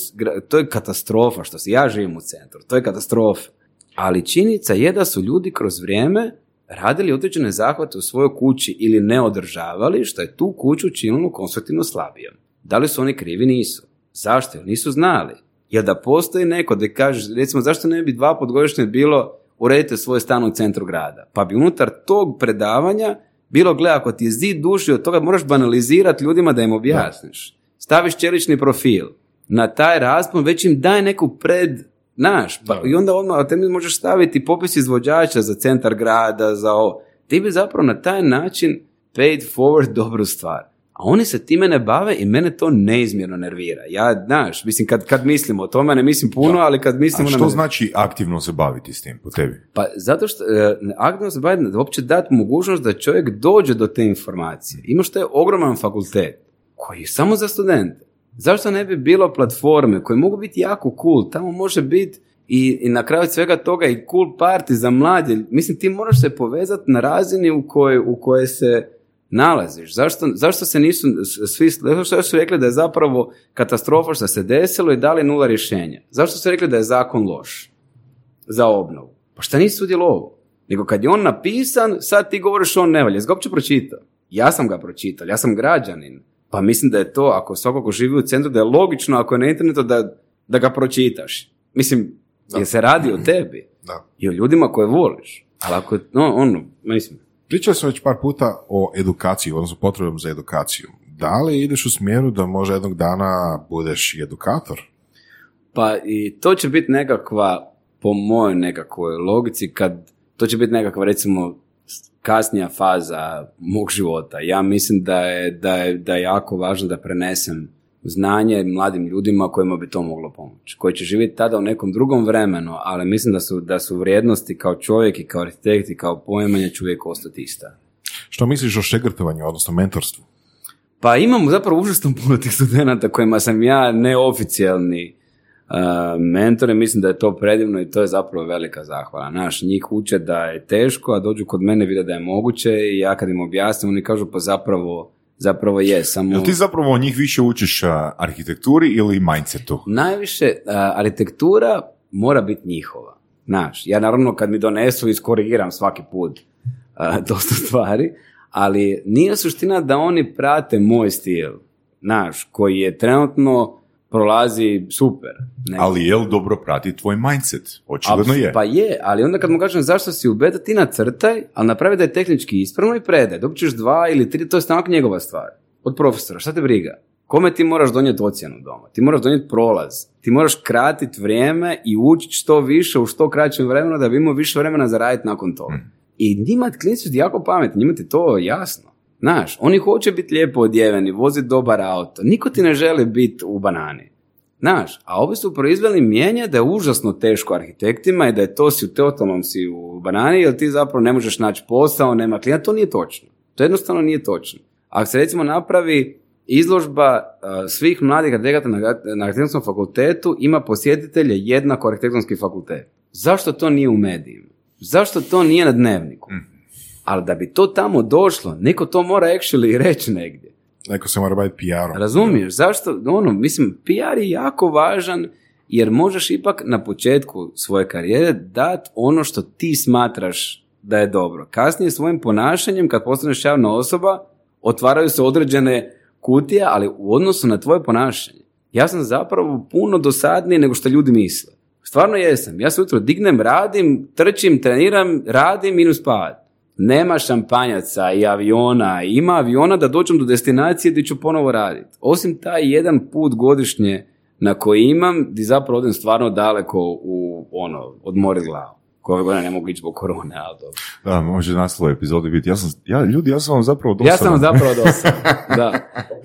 to je katastrofa što se, ja živim u centru, to je katastrofa. Ali činjenica je da su ljudi kroz vrijeme radili određene zahvate u svojoj kući ili ne održavali, što je tu kuću činilo konstruktivno slabijom. Da li su oni krivi? Nisu. Zašto? Jer nisu znali. Jer da postoji neko da kaže, recimo, zašto ne bi dva put godišnje bilo uredite svoj stan u centru grada? Pa bi unutar tog predavanja bilo, gle, ako ti je zid duži od toga, moraš banalizirati ljudima da im objasniš. Staviš čelični profil. Na taj raspon već im daj neku pred, naš, pa, i onda odmah, te možeš staviti popis izvođača za centar grada, za ovo. Ti bi zapravo na taj način paid forward dobru stvar. A oni se time ne bave i mene to neizmjerno nervira. Ja, znaš, mislim, kad, kad mislim o tome, ne mislim puno, ali kad mislim... A što znači aktivno se baviti s tim po tebi? Pa zato što e, aktivno se baviti, uopće dati mogućnost da čovjek dođe do te informacije. Imaš je ogroman fakultet koji je samo za studente. Zašto ne bi bilo platforme koje mogu biti jako cool, tamo može biti i, i na kraju svega toga i cool party za mlade. Mislim, ti moraš se povezati na razini u kojoj, u kojoj se nalaziš? Zašto, zašto se nisu svi, zašto su rekli da je zapravo katastrofa što se desilo i dali nula rješenja? Zašto su rekli da je zakon loš za obnovu? Pa šta nisi sudjelovao? Nego kad je on napisan, sad ti govoriš on ne valja. Jesi ga uopće pročitao? Ja sam ga pročitao, ja sam građanin. Pa mislim da je to, ako svako ko živi u centru, da je logično ako je na internetu da, da ga pročitaš. Mislim, da. jer se radi o tebi. Da. I o ljudima koje voliš. Ali ako, no, ono, mislim, Pričali smo već par puta o edukaciji, odnosno potrebom za edukaciju. Da li ideš u smjeru da možda jednog dana budeš i edukator? Pa i to će biti nekakva, po mojoj nekakvoj logici, kad to će biti nekakva recimo kasnija faza mog života. Ja mislim da je, da je, da je jako važno da prenesem znanje mladim ljudima kojima bi to moglo pomoći, koji će živjeti tada u nekom drugom vremenu, ali mislim da su, da su vrijednosti kao čovjek i kao arhitekt i kao poimanje će uvijek ostati ista. Što misliš o šegrtovanju, odnosno mentorstvu? Pa imamo zapravo užasno puno tih studenta kojima sam ja neoficijalni uh, mentor i mislim da je to predivno i to je zapravo velika zahvala. Naš, njih uče da je teško, a dođu kod mene vide da je moguće i ja kad im objasnim, oni kažu pa zapravo zapravo je samo... Jel ti zapravo od njih više učiš arhitekturi ili mindsetu? Najviše uh, arhitektura mora biti njihova. Znaš, ja naravno kad mi donesu iskorigiram svaki put uh, dosta stvari, ali nije suština da oni prate moj stil, naš, koji je trenutno prolazi super. Ne. Ali je li dobro prati tvoj mindset? Očigledno je. Pa je, ali onda kad mu kažem zašto si u beta, ti nacrtaj, ali napravi da je tehnički ispravno i predaj. Dok ćeš dva ili tri, to je stavak njegova stvar. Od profesora, šta te briga? Kome ti moraš donijeti ocjenu doma? Ti moraš donijeti prolaz. Ti moraš kratiti vrijeme i učiti što više u što kraćem vremenu da bi imao više vremena za raditi nakon toga. Hmm. I njima klinici su jako pametni, njima ti to jasno. Znaš, oni hoće biti lijepo odjeveni, voziti dobar auto. Niko ti ne želi biti u banani. Znaš, a ovi su proizveli mijenje da je užasno teško arhitektima i da je to si u totalnom si u banani jer ti zapravo ne možeš naći posao, nema klijenta, to nije točno. To jednostavno nije točno. Ako se recimo napravi izložba svih mladih arhitekata na, arhitektonskom fakultetu ima posjetitelje jednako arhitektonski fakultet. Zašto to nije u medijima? Zašto to nije na dnevniku? Ali da bi to tamo došlo, neko to mora actually reći negdje. Neko se mora baviti PR-om. Razumiješ, zašto? Ono, mislim, PR je jako važan jer možeš ipak na početku svoje karijere dati ono što ti smatraš da je dobro. Kasnije svojim ponašanjem, kad postaneš javna osoba, otvaraju se određene kutije, ali u odnosu na tvoje ponašanje. Ja sam zapravo puno dosadniji nego što ljudi misle. Stvarno jesam. Ja se utro dignem, radim, trčim, treniram, radim i spavat nema šampanjaca i aviona, ima aviona da dođem do destinacije gdje ću ponovo raditi. Osim taj jedan put godišnje na koji imam, gdje zapravo odem stvarno daleko u ono, odmori glavu. Koje godine ne mogu ići zbog korone, ali dobro. Da, može naslov epizode biti. Ja sam, ja, ljudi, ja sam vam zapravo dosadan. Ja sam vam zapravo dosadan, da.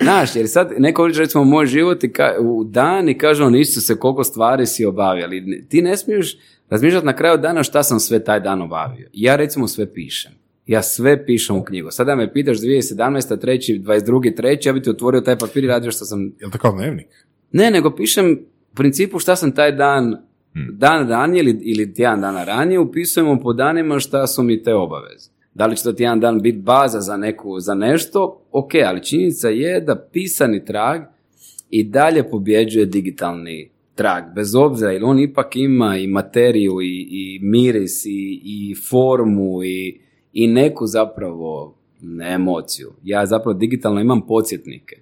Znaš, jer sad neko vidi recimo moj život i ka, u dan i kaže on se koliko stvari si obavio, ali ti ne smiješ razmišljati na kraju dana šta sam sve taj dan obavio. Ja recimo sve pišem. Ja sve pišem u knjigu. Sada me pitaš 2017. treći, 22. treći, ja bi ti otvorio taj papir i radio što sam... Je li to kao dnevnik? Ne, nego pišem u principu šta sam taj dan, hmm. dan ranije ili, ili tjedan dana ranije, upisujemo po danima šta su mi te obaveze. Da li će to tjedan dan biti baza za, neku, za nešto? Ok, ali činjenica je da pisani trag i dalje pobjeđuje digitalni trag, bez obzira, jer on ipak ima i materiju i, i miris i, i formu i i neku zapravo emociju. Ja zapravo digitalno imam podsjetnike,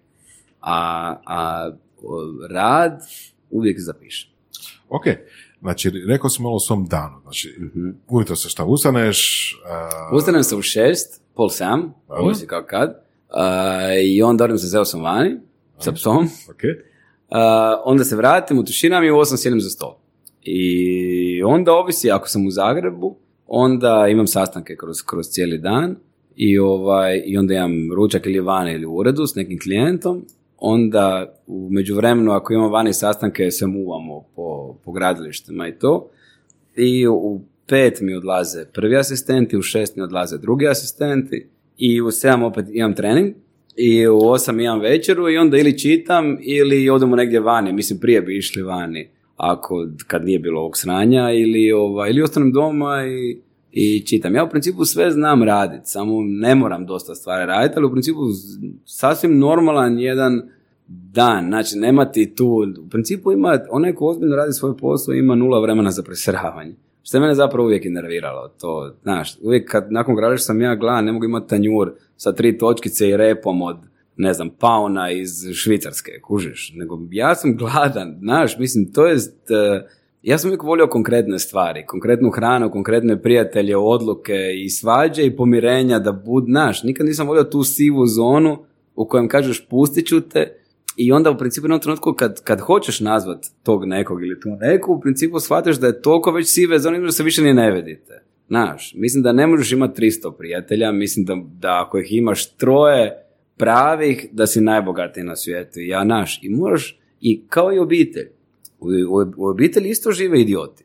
a, a rad uvijek zapišem. Ok, znači rekao sam malo o svom danu, znači mm ujutro se šta ustaneš? Uh... Ustanem se u šest, pol sam, ovisi kao kad, uh, i onda odim se zeo sam vani, sa psom, okay. uh, onda se vratim, utušinam i u osam sjedem za stol. I onda ovisi, ako sam u Zagrebu, onda imam sastanke kroz, kroz cijeli dan i, ovaj, i onda imam ručak ili vani ili u uredu s nekim klijentom. Onda u međuvremenu ako imamo vani sastanke se muvamo po, po gradilištima i to. I u pet mi odlaze prvi asistenti, u šest mi odlaze drugi asistenti i u sedam opet imam trening i u osam imam večeru i onda ili čitam ili odemo negdje vani, mislim prije bi išli vani ako kad nije bilo ovog sranja ili, ovaj, ili ostanem doma i, i čitam. Ja u principu sve znam raditi, samo ne moram dosta stvari raditi, ali u principu sasvim normalan jedan dan, znači nema ti tu, u principu ima, onaj ko ozbiljno radi svoj posao ima nula vremena za presravanje. Što je mene zapravo uvijek nerviralo, to, znaš, uvijek kad nakon gradiš sam ja gladan, ne mogu imati tanjur sa tri točkice i repom od ne znam, pauna iz Švicarske, kužiš, nego ja sam gladan, znaš, mislim, to je, e, ja sam uvijek volio konkretne stvari, konkretnu hranu, konkretne prijatelje, odluke i svađe i pomirenja da bud, znaš, nikad nisam volio tu sivu zonu u kojem kažeš pustit ću te i onda u principu jednom trenutku kad, kad hoćeš nazvat tog nekog ili tu neku, u principu shvatiš da je toliko već sive zone da se više ni ne vidite. Znaš, mislim da ne možeš imati 300 prijatelja, mislim da, da ako ih imaš troje, pravih da si najbogatiji na svijetu. Ja naš. I moraš, i kao i obitelj. U, u, obitelji isto žive idioti.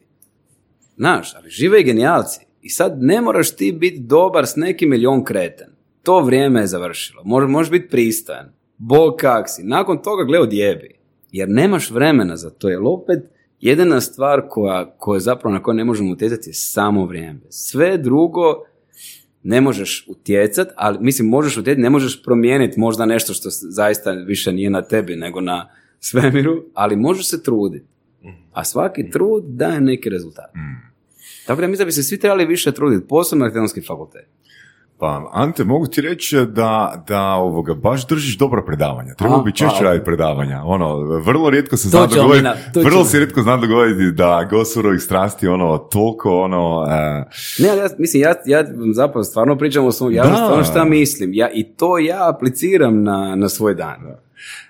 Naš, ali žive i genijalci. I sad ne moraš ti biti dobar s nekim milion kreten. To vrijeme je završilo. Može, možeš biti pristojan. Bog kak si. Nakon toga gle odjebi. Jer nemaš vremena za to. Jer opet jedina stvar koja, koja zapravo na koju ne možemo utjecati je samo vrijeme. Sve drugo ne možeš utjecati, ali mislim možeš utjecati, ne možeš promijeniti možda nešto što zaista više nije na tebi nego na svemiru, ali možeš se truditi. A svaki trud daje neki rezultat. Mm. Tako da mislim da bi se svi trebali više truditi, posebno na fakultet. Pa, Ante, mogu ti reći da, da ovoga, baš držiš dobro predavanja. Trebalo bi češće raditi predavanja. Ono, vrlo rijetko se zna dogoditi, vrlo se rijetko zna dogoditi da gosurovih strasti, ono, toliko, ono... Uh... Ne, ali ja, mislim, ja, ja zapravo stvarno pričam o svom, ja stvarno šta mislim. Ja, I to ja apliciram na, na svoj dan. Da.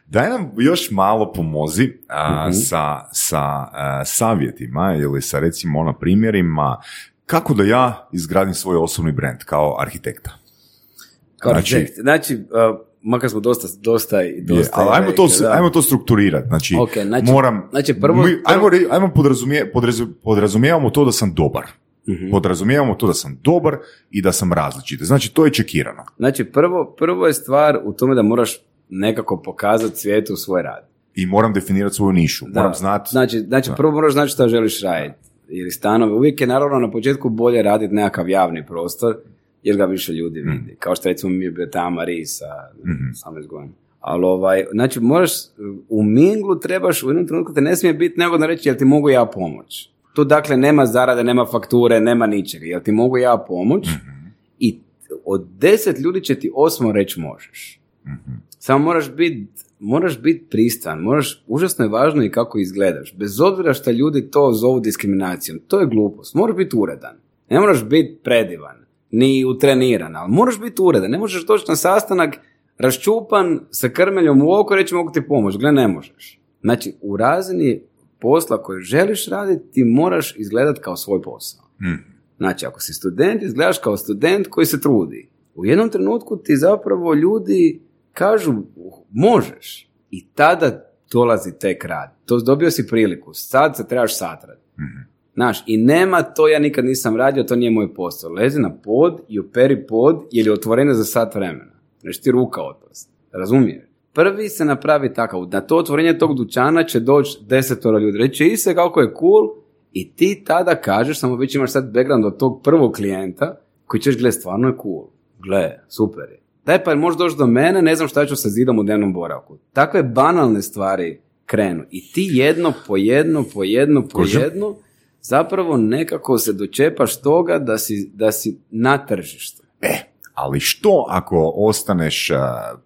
Daj nam još malo pomozi a, mhm. sa, sa a, savjetima ili sa recimo ono primjerima kako da ja izgradim svoj osobni brand kao arhitekta? Kao znači, arhitekt. Znači, uh, makar smo dosta, dosta, dosta ali ajmo to, ajmo to strukturirati. Znači, okay, znači, moram, znači prvo, mi, ajmo, ajmo podrazumije, podrazumijevamo to da sam dobar. uh Podrazumijevamo to da sam dobar i da sam različit. Znači, to je čekirano. Znači, prvo, prvo je stvar u tome da moraš nekako pokazati svijetu svoj rad. I moram definirati svoju nišu. Da. Moram znati... Znači, znači prvo moraš znati što želiš raditi ili stanove, uvijek je naravno na početku bolje raditi nekakav javni prostor, jer ga više ljudi mhm. vidi. Kao što recimo mi je bio tamo sa mm-hmm. 18 godina. Ali ovaj, znači moraš, u minglu trebaš, u jednom trenutku te ne smije biti nego da reći jel ti mogu ja pomoć. Tu dakle nema zarade, nema fakture, nema ničega. Jel ti mogu ja pomoć? mm I od deset ljudi će ti osmo reći možeš. mm Samo moraš biti moraš biti pristan, moraš, užasno je važno i kako izgledaš. Bez obzira što ljudi to zovu diskriminacijom, to je glupost. Moraš biti uredan. Ne moraš biti predivan, ni utreniran, ali moraš biti uredan. Ne možeš doći na sastanak raščupan sa krmeljom u oko reći mogu ti pomoći. Gle, ne možeš. Znači, u razini posla koji želiš raditi, ti moraš izgledati kao svoj posao. Hmm. Znači, ako si student, izgledaš kao student koji se trudi. U jednom trenutku ti zapravo ljudi kažu možeš i tada dolazi tek rad. To dobio si priliku, sad se trebaš satrat. mm Znaš, i nema to, ja nikad nisam radio, to nije moj posao. Lezi na pod i operi pod, jer je otvoreno za sat vremena. Neš ti ruka odpast. Razumiješ? Prvi se napravi takav. Na to otvorenje tog dućana će doći desetora ljudi. Reći i se kako je cool i ti tada kažeš, samo već imaš sad background od tog prvog klijenta koji ćeš gle, stvarno je cool. Gle, super je daj pa možeš doći do mene, ne znam šta ću sa zidom u dnevnom boravku. Takve banalne stvari krenu. I ti jedno po jedno, po jedno, po jedno, zapravo nekako se dočepaš toga da si, da si na tržištu. E, Ali što ako ostaneš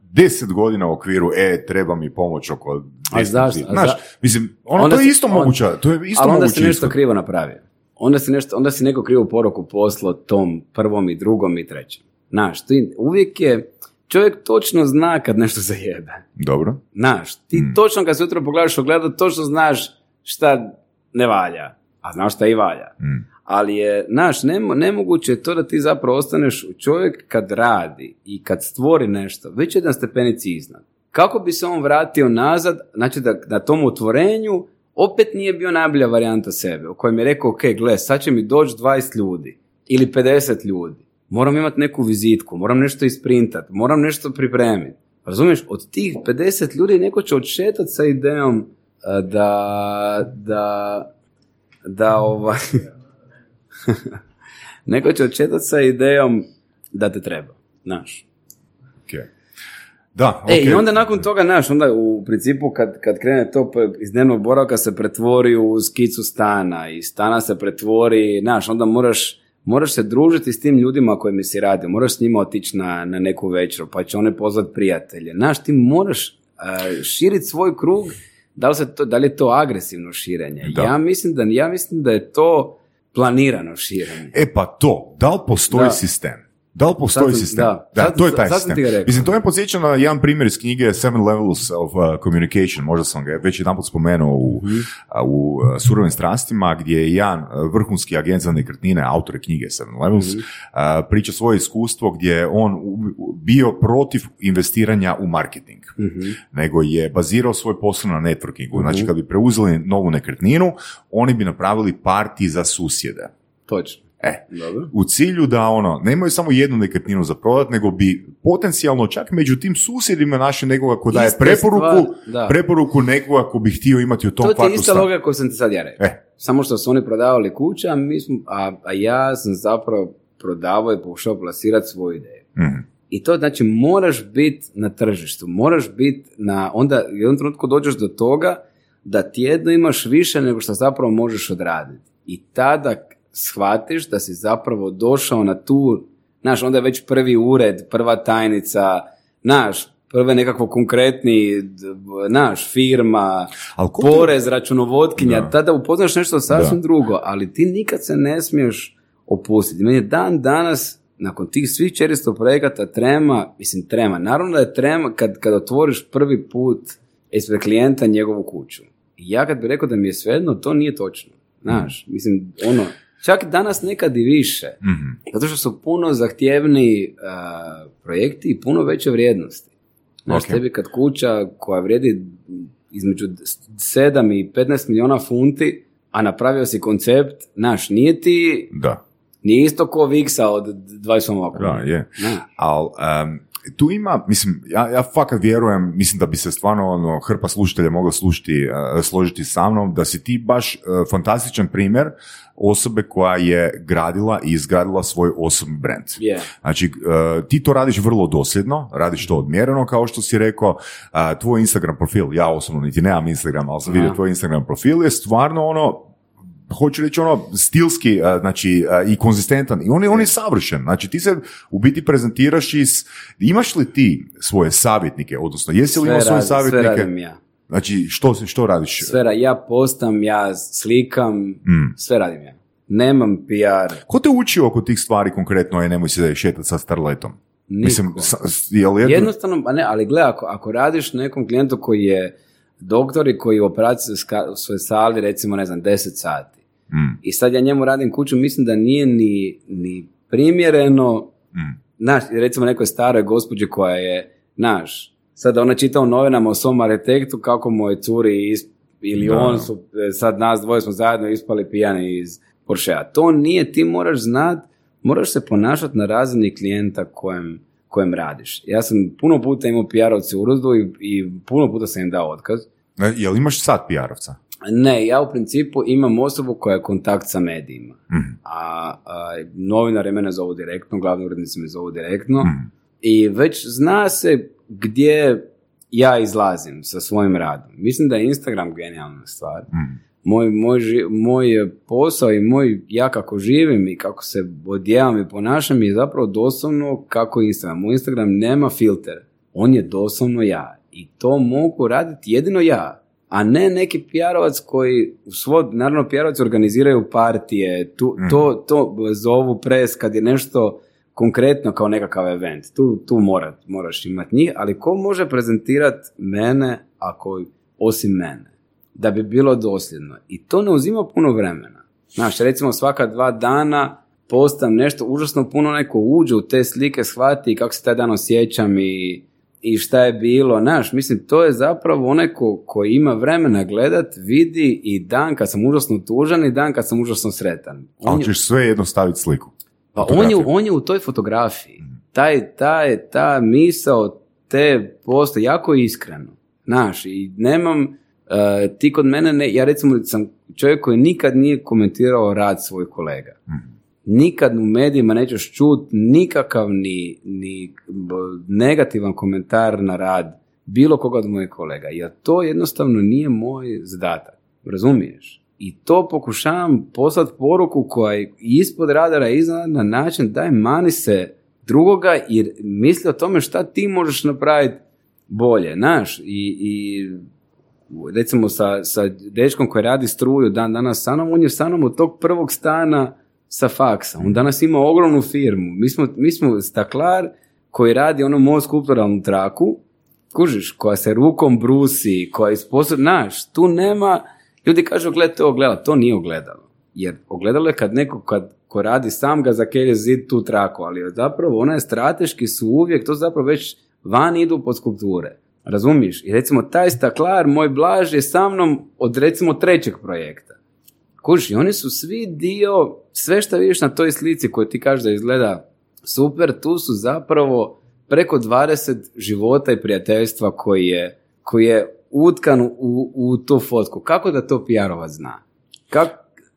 deset godina u okviru, e, treba mi pomoć oko... A zašto? Znaš, za- mislim, ono, Onda to je si- isto on- moguće, to je isto ali onda si nešto isto. krivo napravio. Onda si, nešto, onda si neko krivu poruku poslao tom prvom i drugom i trećem. Znaš, ti uvijek je, čovjek točno zna kad nešto zajebe. Dobro. Znaš, ti Hmm. točno kad se jutro pogledaš u ogledalo, točno znaš šta ne valja. A znaš šta i valja. Mm. Ali je, znaš, nemo- nemoguće je to da ti zapravo ostaneš čovjek kad radi i kad stvori nešto, već jedan stepenici iznad. Kako bi se on vratio nazad, znači da na tom otvorenju opet nije bio najbolja varijanta sebe, u kojem je rekao, ok, gle, sad će mi doći 20 ljudi ili 50 ljudi. Moram imati neku vizitku, moram nešto isprintati, moram nešto pripremiti. Razumiješ, od tih 50 ljudi neko će odšetati sa idejom a, da, da, da ovaj, neko će odšetati sa idejom da te treba, znaš. Da, E, i ok. onda nakon toga, znaš, onda u principu kad, kad krene to iz dnevnog boravka se pretvori u skicu stana i stana se pretvori, znaš, onda moraš, moraš se družiti s tim ljudima kojima si radio, moraš s njima otići na, na neku večeru, pa će one pozvat prijatelje. Znaš, ti moraš širiti svoj krug, da li, se to, da li je to agresivno širenje? Da. Ja mislim da, ja mislim da je to planirano širenje. E pa to, da li postoji Da. sistem? Da li postoji sistem? da. da Sad- to je taj sad sistem. ti ga rekao. Mislim, to me podsjeća na jedan primjer iz knjige Seven Levels of uh, Communication, možda sam ga već jedanput spomenuo u, Mhm. a, u uh, surovim strastima, gdje je jedan uh, vrhunski agent za nekretnine, autor knjige Seven Levels, Mhm. uh, priča svoje iskustvo gdje je on bio protiv investiranja u marketing Mhm. nego je bazirao svoj posao na networkingu. Znači, kad bi preuzeli novu nekretninu, oni bi napravili parti za susjede. Točno. E, Dobro. u cilju da ono, nemaju samo jednu nekretninu za prodat, nego bi potencijalno čak među tim susjedima našli nekoga ko daje Ista preporuku, stvar, da. preporuku nekoga ko bi htio imati u tom To ti je ista logika koju sam ti sad ja rekao. E. Samo što su oni prodavali kuće, a, mi smo, a, a ja sam zapravo prodavao i pokušao plasirati svoju ideju. Mhm. I to znači moraš biti na tržištu, moraš biti na, onda u jednom trenutku dođeš do toga da tjedno imaš više nego što zapravo možeš odraditi. I tada shvatiš da si zapravo došao na tu, znaš, onda je već prvi ured, prva tajnica, znaš, prve nekakvo konkretni, znaš, firma, Al ko te- porez, računovodkinja, Da. tada upoznaš nešto sasvim Da. drugo, ali ti nikad se ne smiješ opustiti. Meni je dan danas, nakon tih svih 400 projekata trema, mislim trema, naravno da je trema kad, kad otvoriš prvi put ispred klijenta njegovu kuću. I ja kad bi rekao da mi je svejedno, to nije točno. Znaš, mislim, ono, čak danas nekad i više. Mhm. Zato što su puno zahtjevniji a, projekti i puno veće vrijednosti. Znaš, Ok. tebi kad kuća koja vrijedi između 7 i 15 milijuna funti, a napravio si koncept, znaš, nije ti, Da, nije isto ko Viksa od 20 kuna. da, je. Da. Ali tu ima, mislim, ja, ja fakat vjerujem, mislim da bi se stvarno ono, hrpa slušatelja mogla slušati, eh, složiti sa mnom, da si ti baš eh, fantastičan primjer osobe koja je gradila i izgradila svoj osobni brand. Je. Znači, eh, ti to radiš vrlo dosljedno, radiš to odmjereno, kao što si rekao, tvoj Instagram profil, ja osobno niti nemam Instagram, ali sam vidio tvoj Instagram profil, je stvarno ono, hoću reći ono stilski a, znači a, i konzistentan i on je, on je savršen znači ti se u biti prezentiraš iz imaš li ti svoje savjetnike odnosno jesi li Sve, imao svoje radim, sve savjetnike radim ja. znači što, što radiš Sve ra- ja postam, ja slikam, Mm. sve radim ja. Nemam PR. ko te uči oko tih stvari konkretno je nemoj se šetati sa starletom Niko. mislim sa, jel jedno- Jednostavno, a ne, ali gle, ako, ako radiš nekom klijentu koji je doktor i koji u operaciji ska- u svojoj sali, recimo, ne znam, 10 sati, Mm, i sad ja njemu radim kuću, mislim da nije ni, ni primjereno, mm. znaš, recimo nekoj staroj gospođi koja je, znaš, sad ona čita u novinama o svom arhitektu kako mu je curi is- ili Da. on su, e, sad nas dvoje smo zajedno ispali pijani iz Porschea. To nije, ti moraš znat, moraš se ponašati na razini klijenta kojem, kojem radiš. Ja sam puno puta imao PR-ovce u i, i puno puta sam im dao otkaz. E, jel imaš sad PR-ovca Ne, ja u principu imam osobu koja je kontakt sa medijima. Mhm. A, a novinari mene zovu direktno, glavni urednici me zovu direktno. Mhm. I već zna se gdje ja izlazim sa svojim radom. Mislim da je Instagram genijalna stvar. Moj, moj, moj posao i moj, ja kako živim i kako se odjevam i ponašam je zapravo doslovno kako Instagram. U Instagram nema filter. On je doslovno ja. I to mogu raditi jedino ja. A ne neki pjarovac koji u svoj, naravno pjarovac organiziraju partije, tu, to, to zovu pres kad je nešto konkretno kao nekakav event. Tu, tu mora, moraš imati njih, ali ko može prezentirati mene ako osim mene? Da bi bilo dosljedno. I to ne uzima puno vremena. Znaš, recimo svaka dva dana postam nešto, užasno puno neko uđe u te slike, shvati kako se taj dan osjećam i, i šta je bilo. Znaš, mislim, to je zapravo onaj ko, koji ima vremena gledat, vidi i dan kad sam užasno tužan i dan kad sam užasno sretan. Ali ćeš sve jedno staviti sliku. Pa on je, on je u toj fotografiji. Taj, taj, ta misao te postoje jako iskreno. Znaš, i nemam, e, ti kod mene, ne, ja recimo sam čovjek koji nikad nije komentirao rad svojih kolega. Nikad u medijima nećeš čut nikakav ni, ni negativan komentar na rad bilo koga od mojih kolega. Jer to jednostavno nije moj zadatak. Razumiješ? I to pokušavam poslati poruku koja je ispod radara iznad na način daj mani se drugoga jer misli o tome šta ti možeš napraviti bolje, znaš, i, i recimo sa, sa dečkom koji radi struju dan danas sa mnom, on je sa mnom od tog prvog stana sa faksa. On danas ima ogromnu firmu. Mi smo, mi smo staklar koji radi ono moju skulpturalnu traku, kužiš, koja se rukom brusi, koja je sposobna, znaš, tu nema, ljudi kažu, gled to ogledalo, to nije ogledalo. Jer ogledalo je kad neko kad, ko radi sam ga zakelje zid tu traku, ali zapravo one strateški su uvijek, to zapravo već van idu pod skulpture. Razumiješ? I recimo taj staklar, moj blaž je sa mnom od recimo trećeg projekta. Kuži, oni su svi dio, sve što vidiš na toj slici koju ti kažeš da izgleda super, tu su zapravo preko 20 života i prijateljstva koji je, koji je utkan u, u tu fotku. Kako da to pr zna? Kak,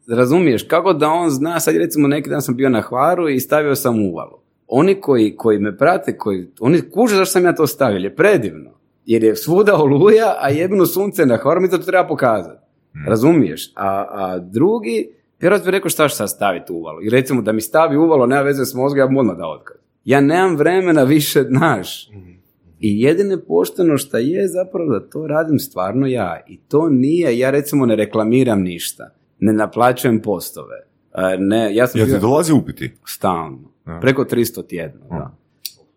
razumiješ, kako da on zna, sad recimo neki dan sam bio na Hvaru i stavio sam uvalu. Oni koji, koji me prate, koji, oni kuže zašto sam ja to stavio, je predivno. Jer je svuda oluja, a jebno sunce na Hvaru, mi to treba pokazati. Razumiješ? A, a drugi, vjerojatno bi rekao šta sad staviti uvalu. I recimo da mi stavi uvalo, nema veze s mozga, ja bi odmah dao otkaz. Ja nemam vremena više, znaš. I jedine pošteno što je zapravo da to radim stvarno ja. I to nije, ja recimo ne reklamiram ništa. Ne naplaćujem postove. E, Ne, ja sam Ja ti bio- dolazi upiti? stalno. Preko 300 tjedno, da.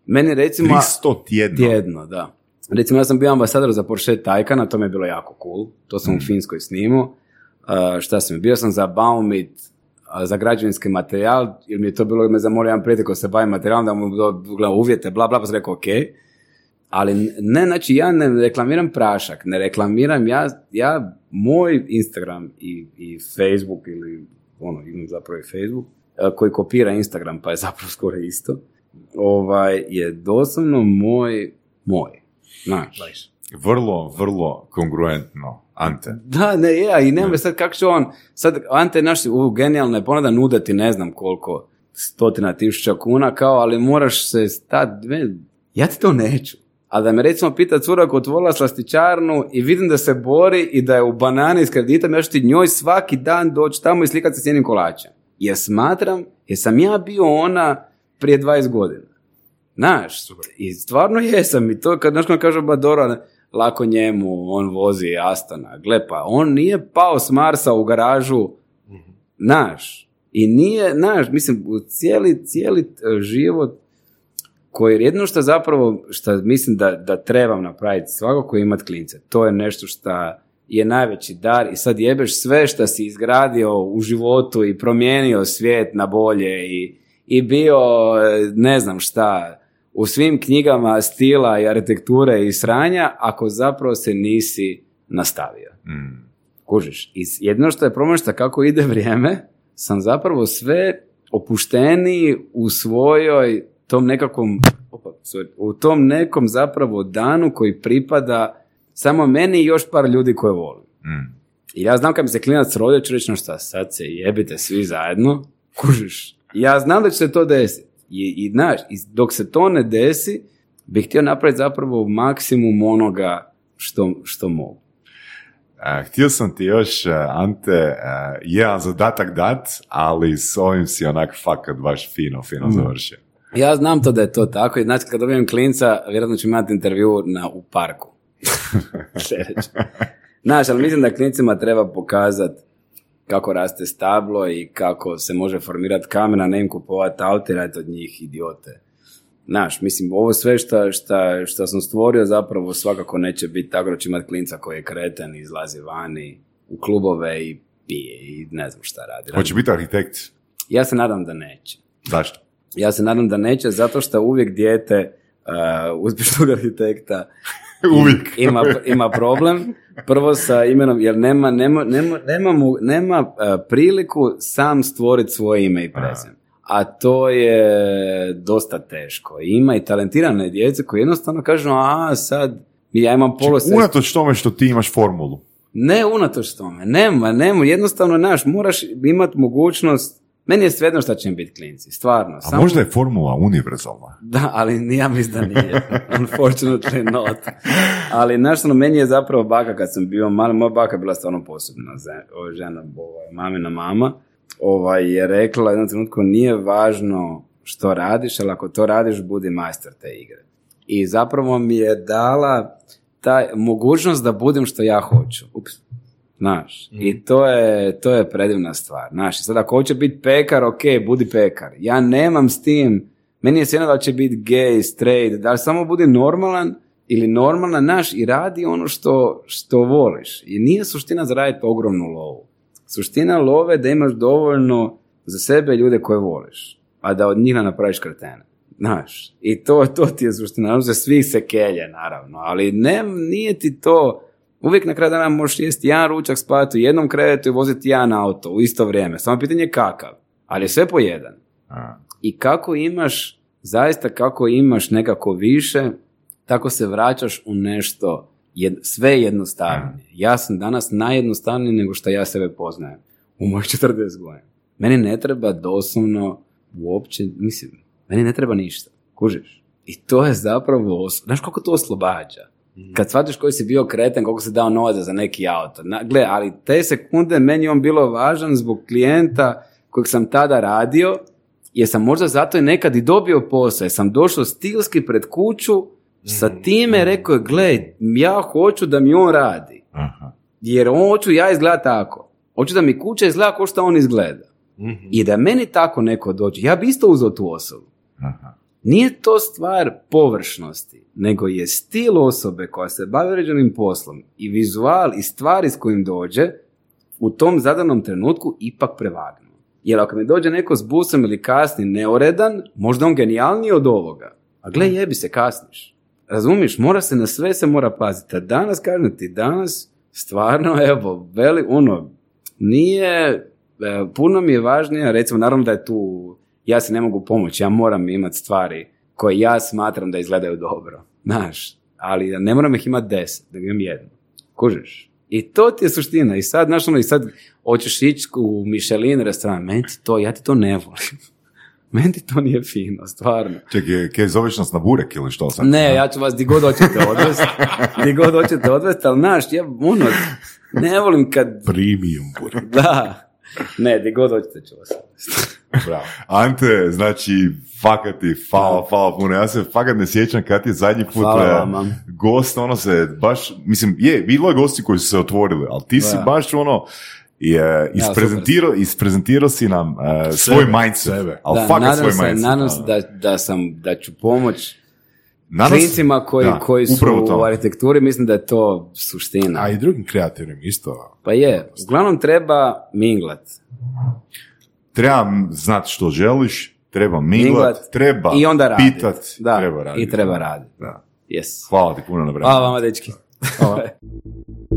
Meni recimo... 300 tjedno. Tjedno, da. Recimo, ja sam bio ambasador za Porsche Taycana, to mi je bilo jako cool. To sam u Finskoj snimao. Uh, šta sam, bio sam za Baumit, uh, za građevinski materijal, jer mi je to bilo, me zamolio jedan prijatelj koji se bavi materijalom, da mu do- gledam uvjete, bla, bla, pa sam rekao, ok. Ali ne, znači, ja ne reklamiram prašak, ne reklamiram, ja, ja moj Instagram i, i Facebook ili, ono, imam zapravo i Facebook, uh, koji kopira Instagram, pa je zapravo skoro isto, ovaj, je doslovno moj, moj. Znaš. Vrlo, vrlo kongruentno. Ante. Da, ne, je, i nema sad kako će on, sad Ante naš u genijalne ponuda nude ti ne znam koliko stotina tisuća kuna, kao, ali moraš se stati, ja ti to neću. A da me recimo pita cura koja otvorila slastičarnu i vidim da se bori i da je u banani s kreditom, ja ću ti njoj svaki dan doći tamo i slikati se s njenim kolačem. Jer smatram, jer sam ja bio ona prije 20 godina. Znaš, i stvarno jesam i to kad znaš kad kažu ba dobro, lako njemu, on vozi Astana, gle pa, on nije pao s Marsa u garažu, znaš, i nije, znaš, mislim, u cijeli, cijeli e, život koji jedno što zapravo, što mislim da, da trebam napraviti, svakako je imat klince, to je nešto što je najveći dar i sad jebeš sve što si izgradio u životu i promijenio svijet na bolje i, i bio, e, ne znam šta, u svim knjigama stila i arhitekture i sranja, ako zapravo se nisi nastavio. Kužiš. I s- jedino što je problem što kako ide vrijeme, sam zapravo sve opušteniji u svojoj tom nekakvom, opa, sorry, u tom nekom zapravo danu koji pripada samo meni i još par ljudi koje volim. I ja znam kad mi se klinac rodio, ću reći, no šta, sad se jebite svi zajedno, kužiš. Ja znam da će se to desiti. I, i znaš, i dok se to ne desi, bih htio napraviti zapravo maksimum onoga što, što mogu. htio sam ti još, uh, Ante, uh, jedan zadatak dat, ali s ovim si onak fakat baš fino, fino mm. završio. Ja znam to da je to tako i znači kad dobijem klinca, vjerojatno ću imati intervju na, u parku. Znaš, ali mislim da klincima treba pokazati kako raste stablo i kako se može formirati kamena, ne im kupovati auto i od njih idiote. Znaš, mislim, ovo sve što, šta, šta sam stvorio zapravo svakako neće biti tako da će imati klinca koji je kreten, izlazi vani u klubove i pije i ne znam šta radi. Hoće biti arhitekt? Ja se nadam da neće. Zašto? Ja se nadam da neće, zato što uvijek dijete uh, uspješnog arhitekta uvijek. ima, ima problem. Prvo sa imenom, jer nema, nema, nema, nema, mu, nema uh, priliku sam stvoriti svoje ime i prezime. A to je dosta teško. Ima i talentirane djece koji jednostavno kažu, a sad ja imam znači, polo... Unatoč tome što ti imaš formulu. Ne unatoč tome, nema, nema, jednostavno, naš, moraš imati mogućnost meni je svejedno šta će biti klinci, stvarno. A Samo... možda je formula univerzalna. Da, ali ja mislim da nije. Unfortunately not. Ali našto meni je zapravo baka kad sam bio mali, moja baka bila stvarno posebna žena, ovaj, mamina mama, ovaj, je rekla jednom trenutku nije važno što radiš, ali ako to radiš, budi majstor te igre. I zapravo mi je dala taj mogućnost da budem što ja hoću. Ups, Znaš, i mm. to je, to je predivna stvar. Znaš, sad ako hoće biti pekar, ok, budi pekar. Ja nemam s tim, meni je sjeno da će biti gay, straight, da samo budi normalan ili normalna, naš, i radi ono što, što voliš. I nije suština zaraditi ogromnu lovu. Suština love je da imaš dovoljno za sebe ljude koje voliš, a da od njih ne napraviš kretene. Znaš, i to, to ti je suština. Naravno, za svih se kelje, naravno, ali ne, nije ti to Uvijek na kraju dana možeš jesti jedan ručak, spavati u jednom krevetu i voziti jedan auto u isto vrijeme. Samo pitanje je kakav. Ali je sve po jedan. I kako imaš, zaista kako imaš nekako više, tako se vraćaš u nešto sve jednostavnije. Ja sam danas najjednostavniji nego što ja sebe poznajem. U mojih 40 godina. Meni ne treba doslovno uopće, mislim, meni ne treba ništa. Kužiš? I to je zapravo, znaš kako to oslobađa? Kad shvatiš koji si bio kreten, koliko si dao novaca za neki auto. Na, gle, ali te sekunde meni on bilo važan zbog klijenta kojeg sam tada radio, jer sam možda zato i nekad i dobio posao, jer sam došao stilski pred kuću, sa mhm. time rekao je, gle, ja hoću da mi on radi. Aha. Jer on hoću ja izgleda tako. Hoću da mi kuća izgleda kao što on izgleda. Mhm. I da meni tako neko dođe, ja bi isto uzeo tu osobu. Aha. Nije to stvar površnosti, nego je stil osobe koja se bavi određenim poslom i vizual i stvari s kojim dođe u tom zadanom trenutku ipak prevagnu. Jer ako mi dođe neko s busom ili kasni neuredan, možda on genijalniji od ovoga. A gle, jebi se, kasniš. Razumiješ, mora se na sve se mora paziti. A danas, kažem ti, danas stvarno, evo, veli, ono, nije, e, puno mi je važnije, recimo, naravno da je tu ja se ne mogu pomoći, ja moram imati stvari koje ja smatram da izgledaju dobro, znaš, ali ne moram ih imati deset, da imam jednu, kužiš. I to ti je suština. I sad, znaš, ono, i sad hoćeš ići u Michelin restoran, meni ti to, ja ti to ne volim. meni ti to nije fino, stvarno. Čekaj, kaj zoveš nas na burek ili što sad? Ne, ja ću vas di god hoćete odvesti, di god hoćete odvesti, ali znaš, ja, ono, ne volim kad... Premium burek. Da, ne, di god hoćete ću vas Bravo. Ante, znači, fakat ti, hvala, hvala puno. Ja se fakat ne sjećam kad je zadnji put hvala, uh, gost, ono se baš, mislim, je, bilo je gosti koji su se otvorili, ali ti si baš ono, je isprezentirao, isprezentirao si nam uh, svoj mindset, sebe. ali da, fakat svoj se, mindset. Nadam se da, da, sam, da ću pomoć klincima koji, koji su u arhitekturi, mislim da je to suština. A i drugim kreativnim isto. Pa je, uglavnom treba minglat treba znati što želiš, treba minglat, treba I onda pitat, da, treba raditi. I treba raditi. Da. Yes. Hvala ti puno na vremenu. Hvala vama, dečki. Hvala.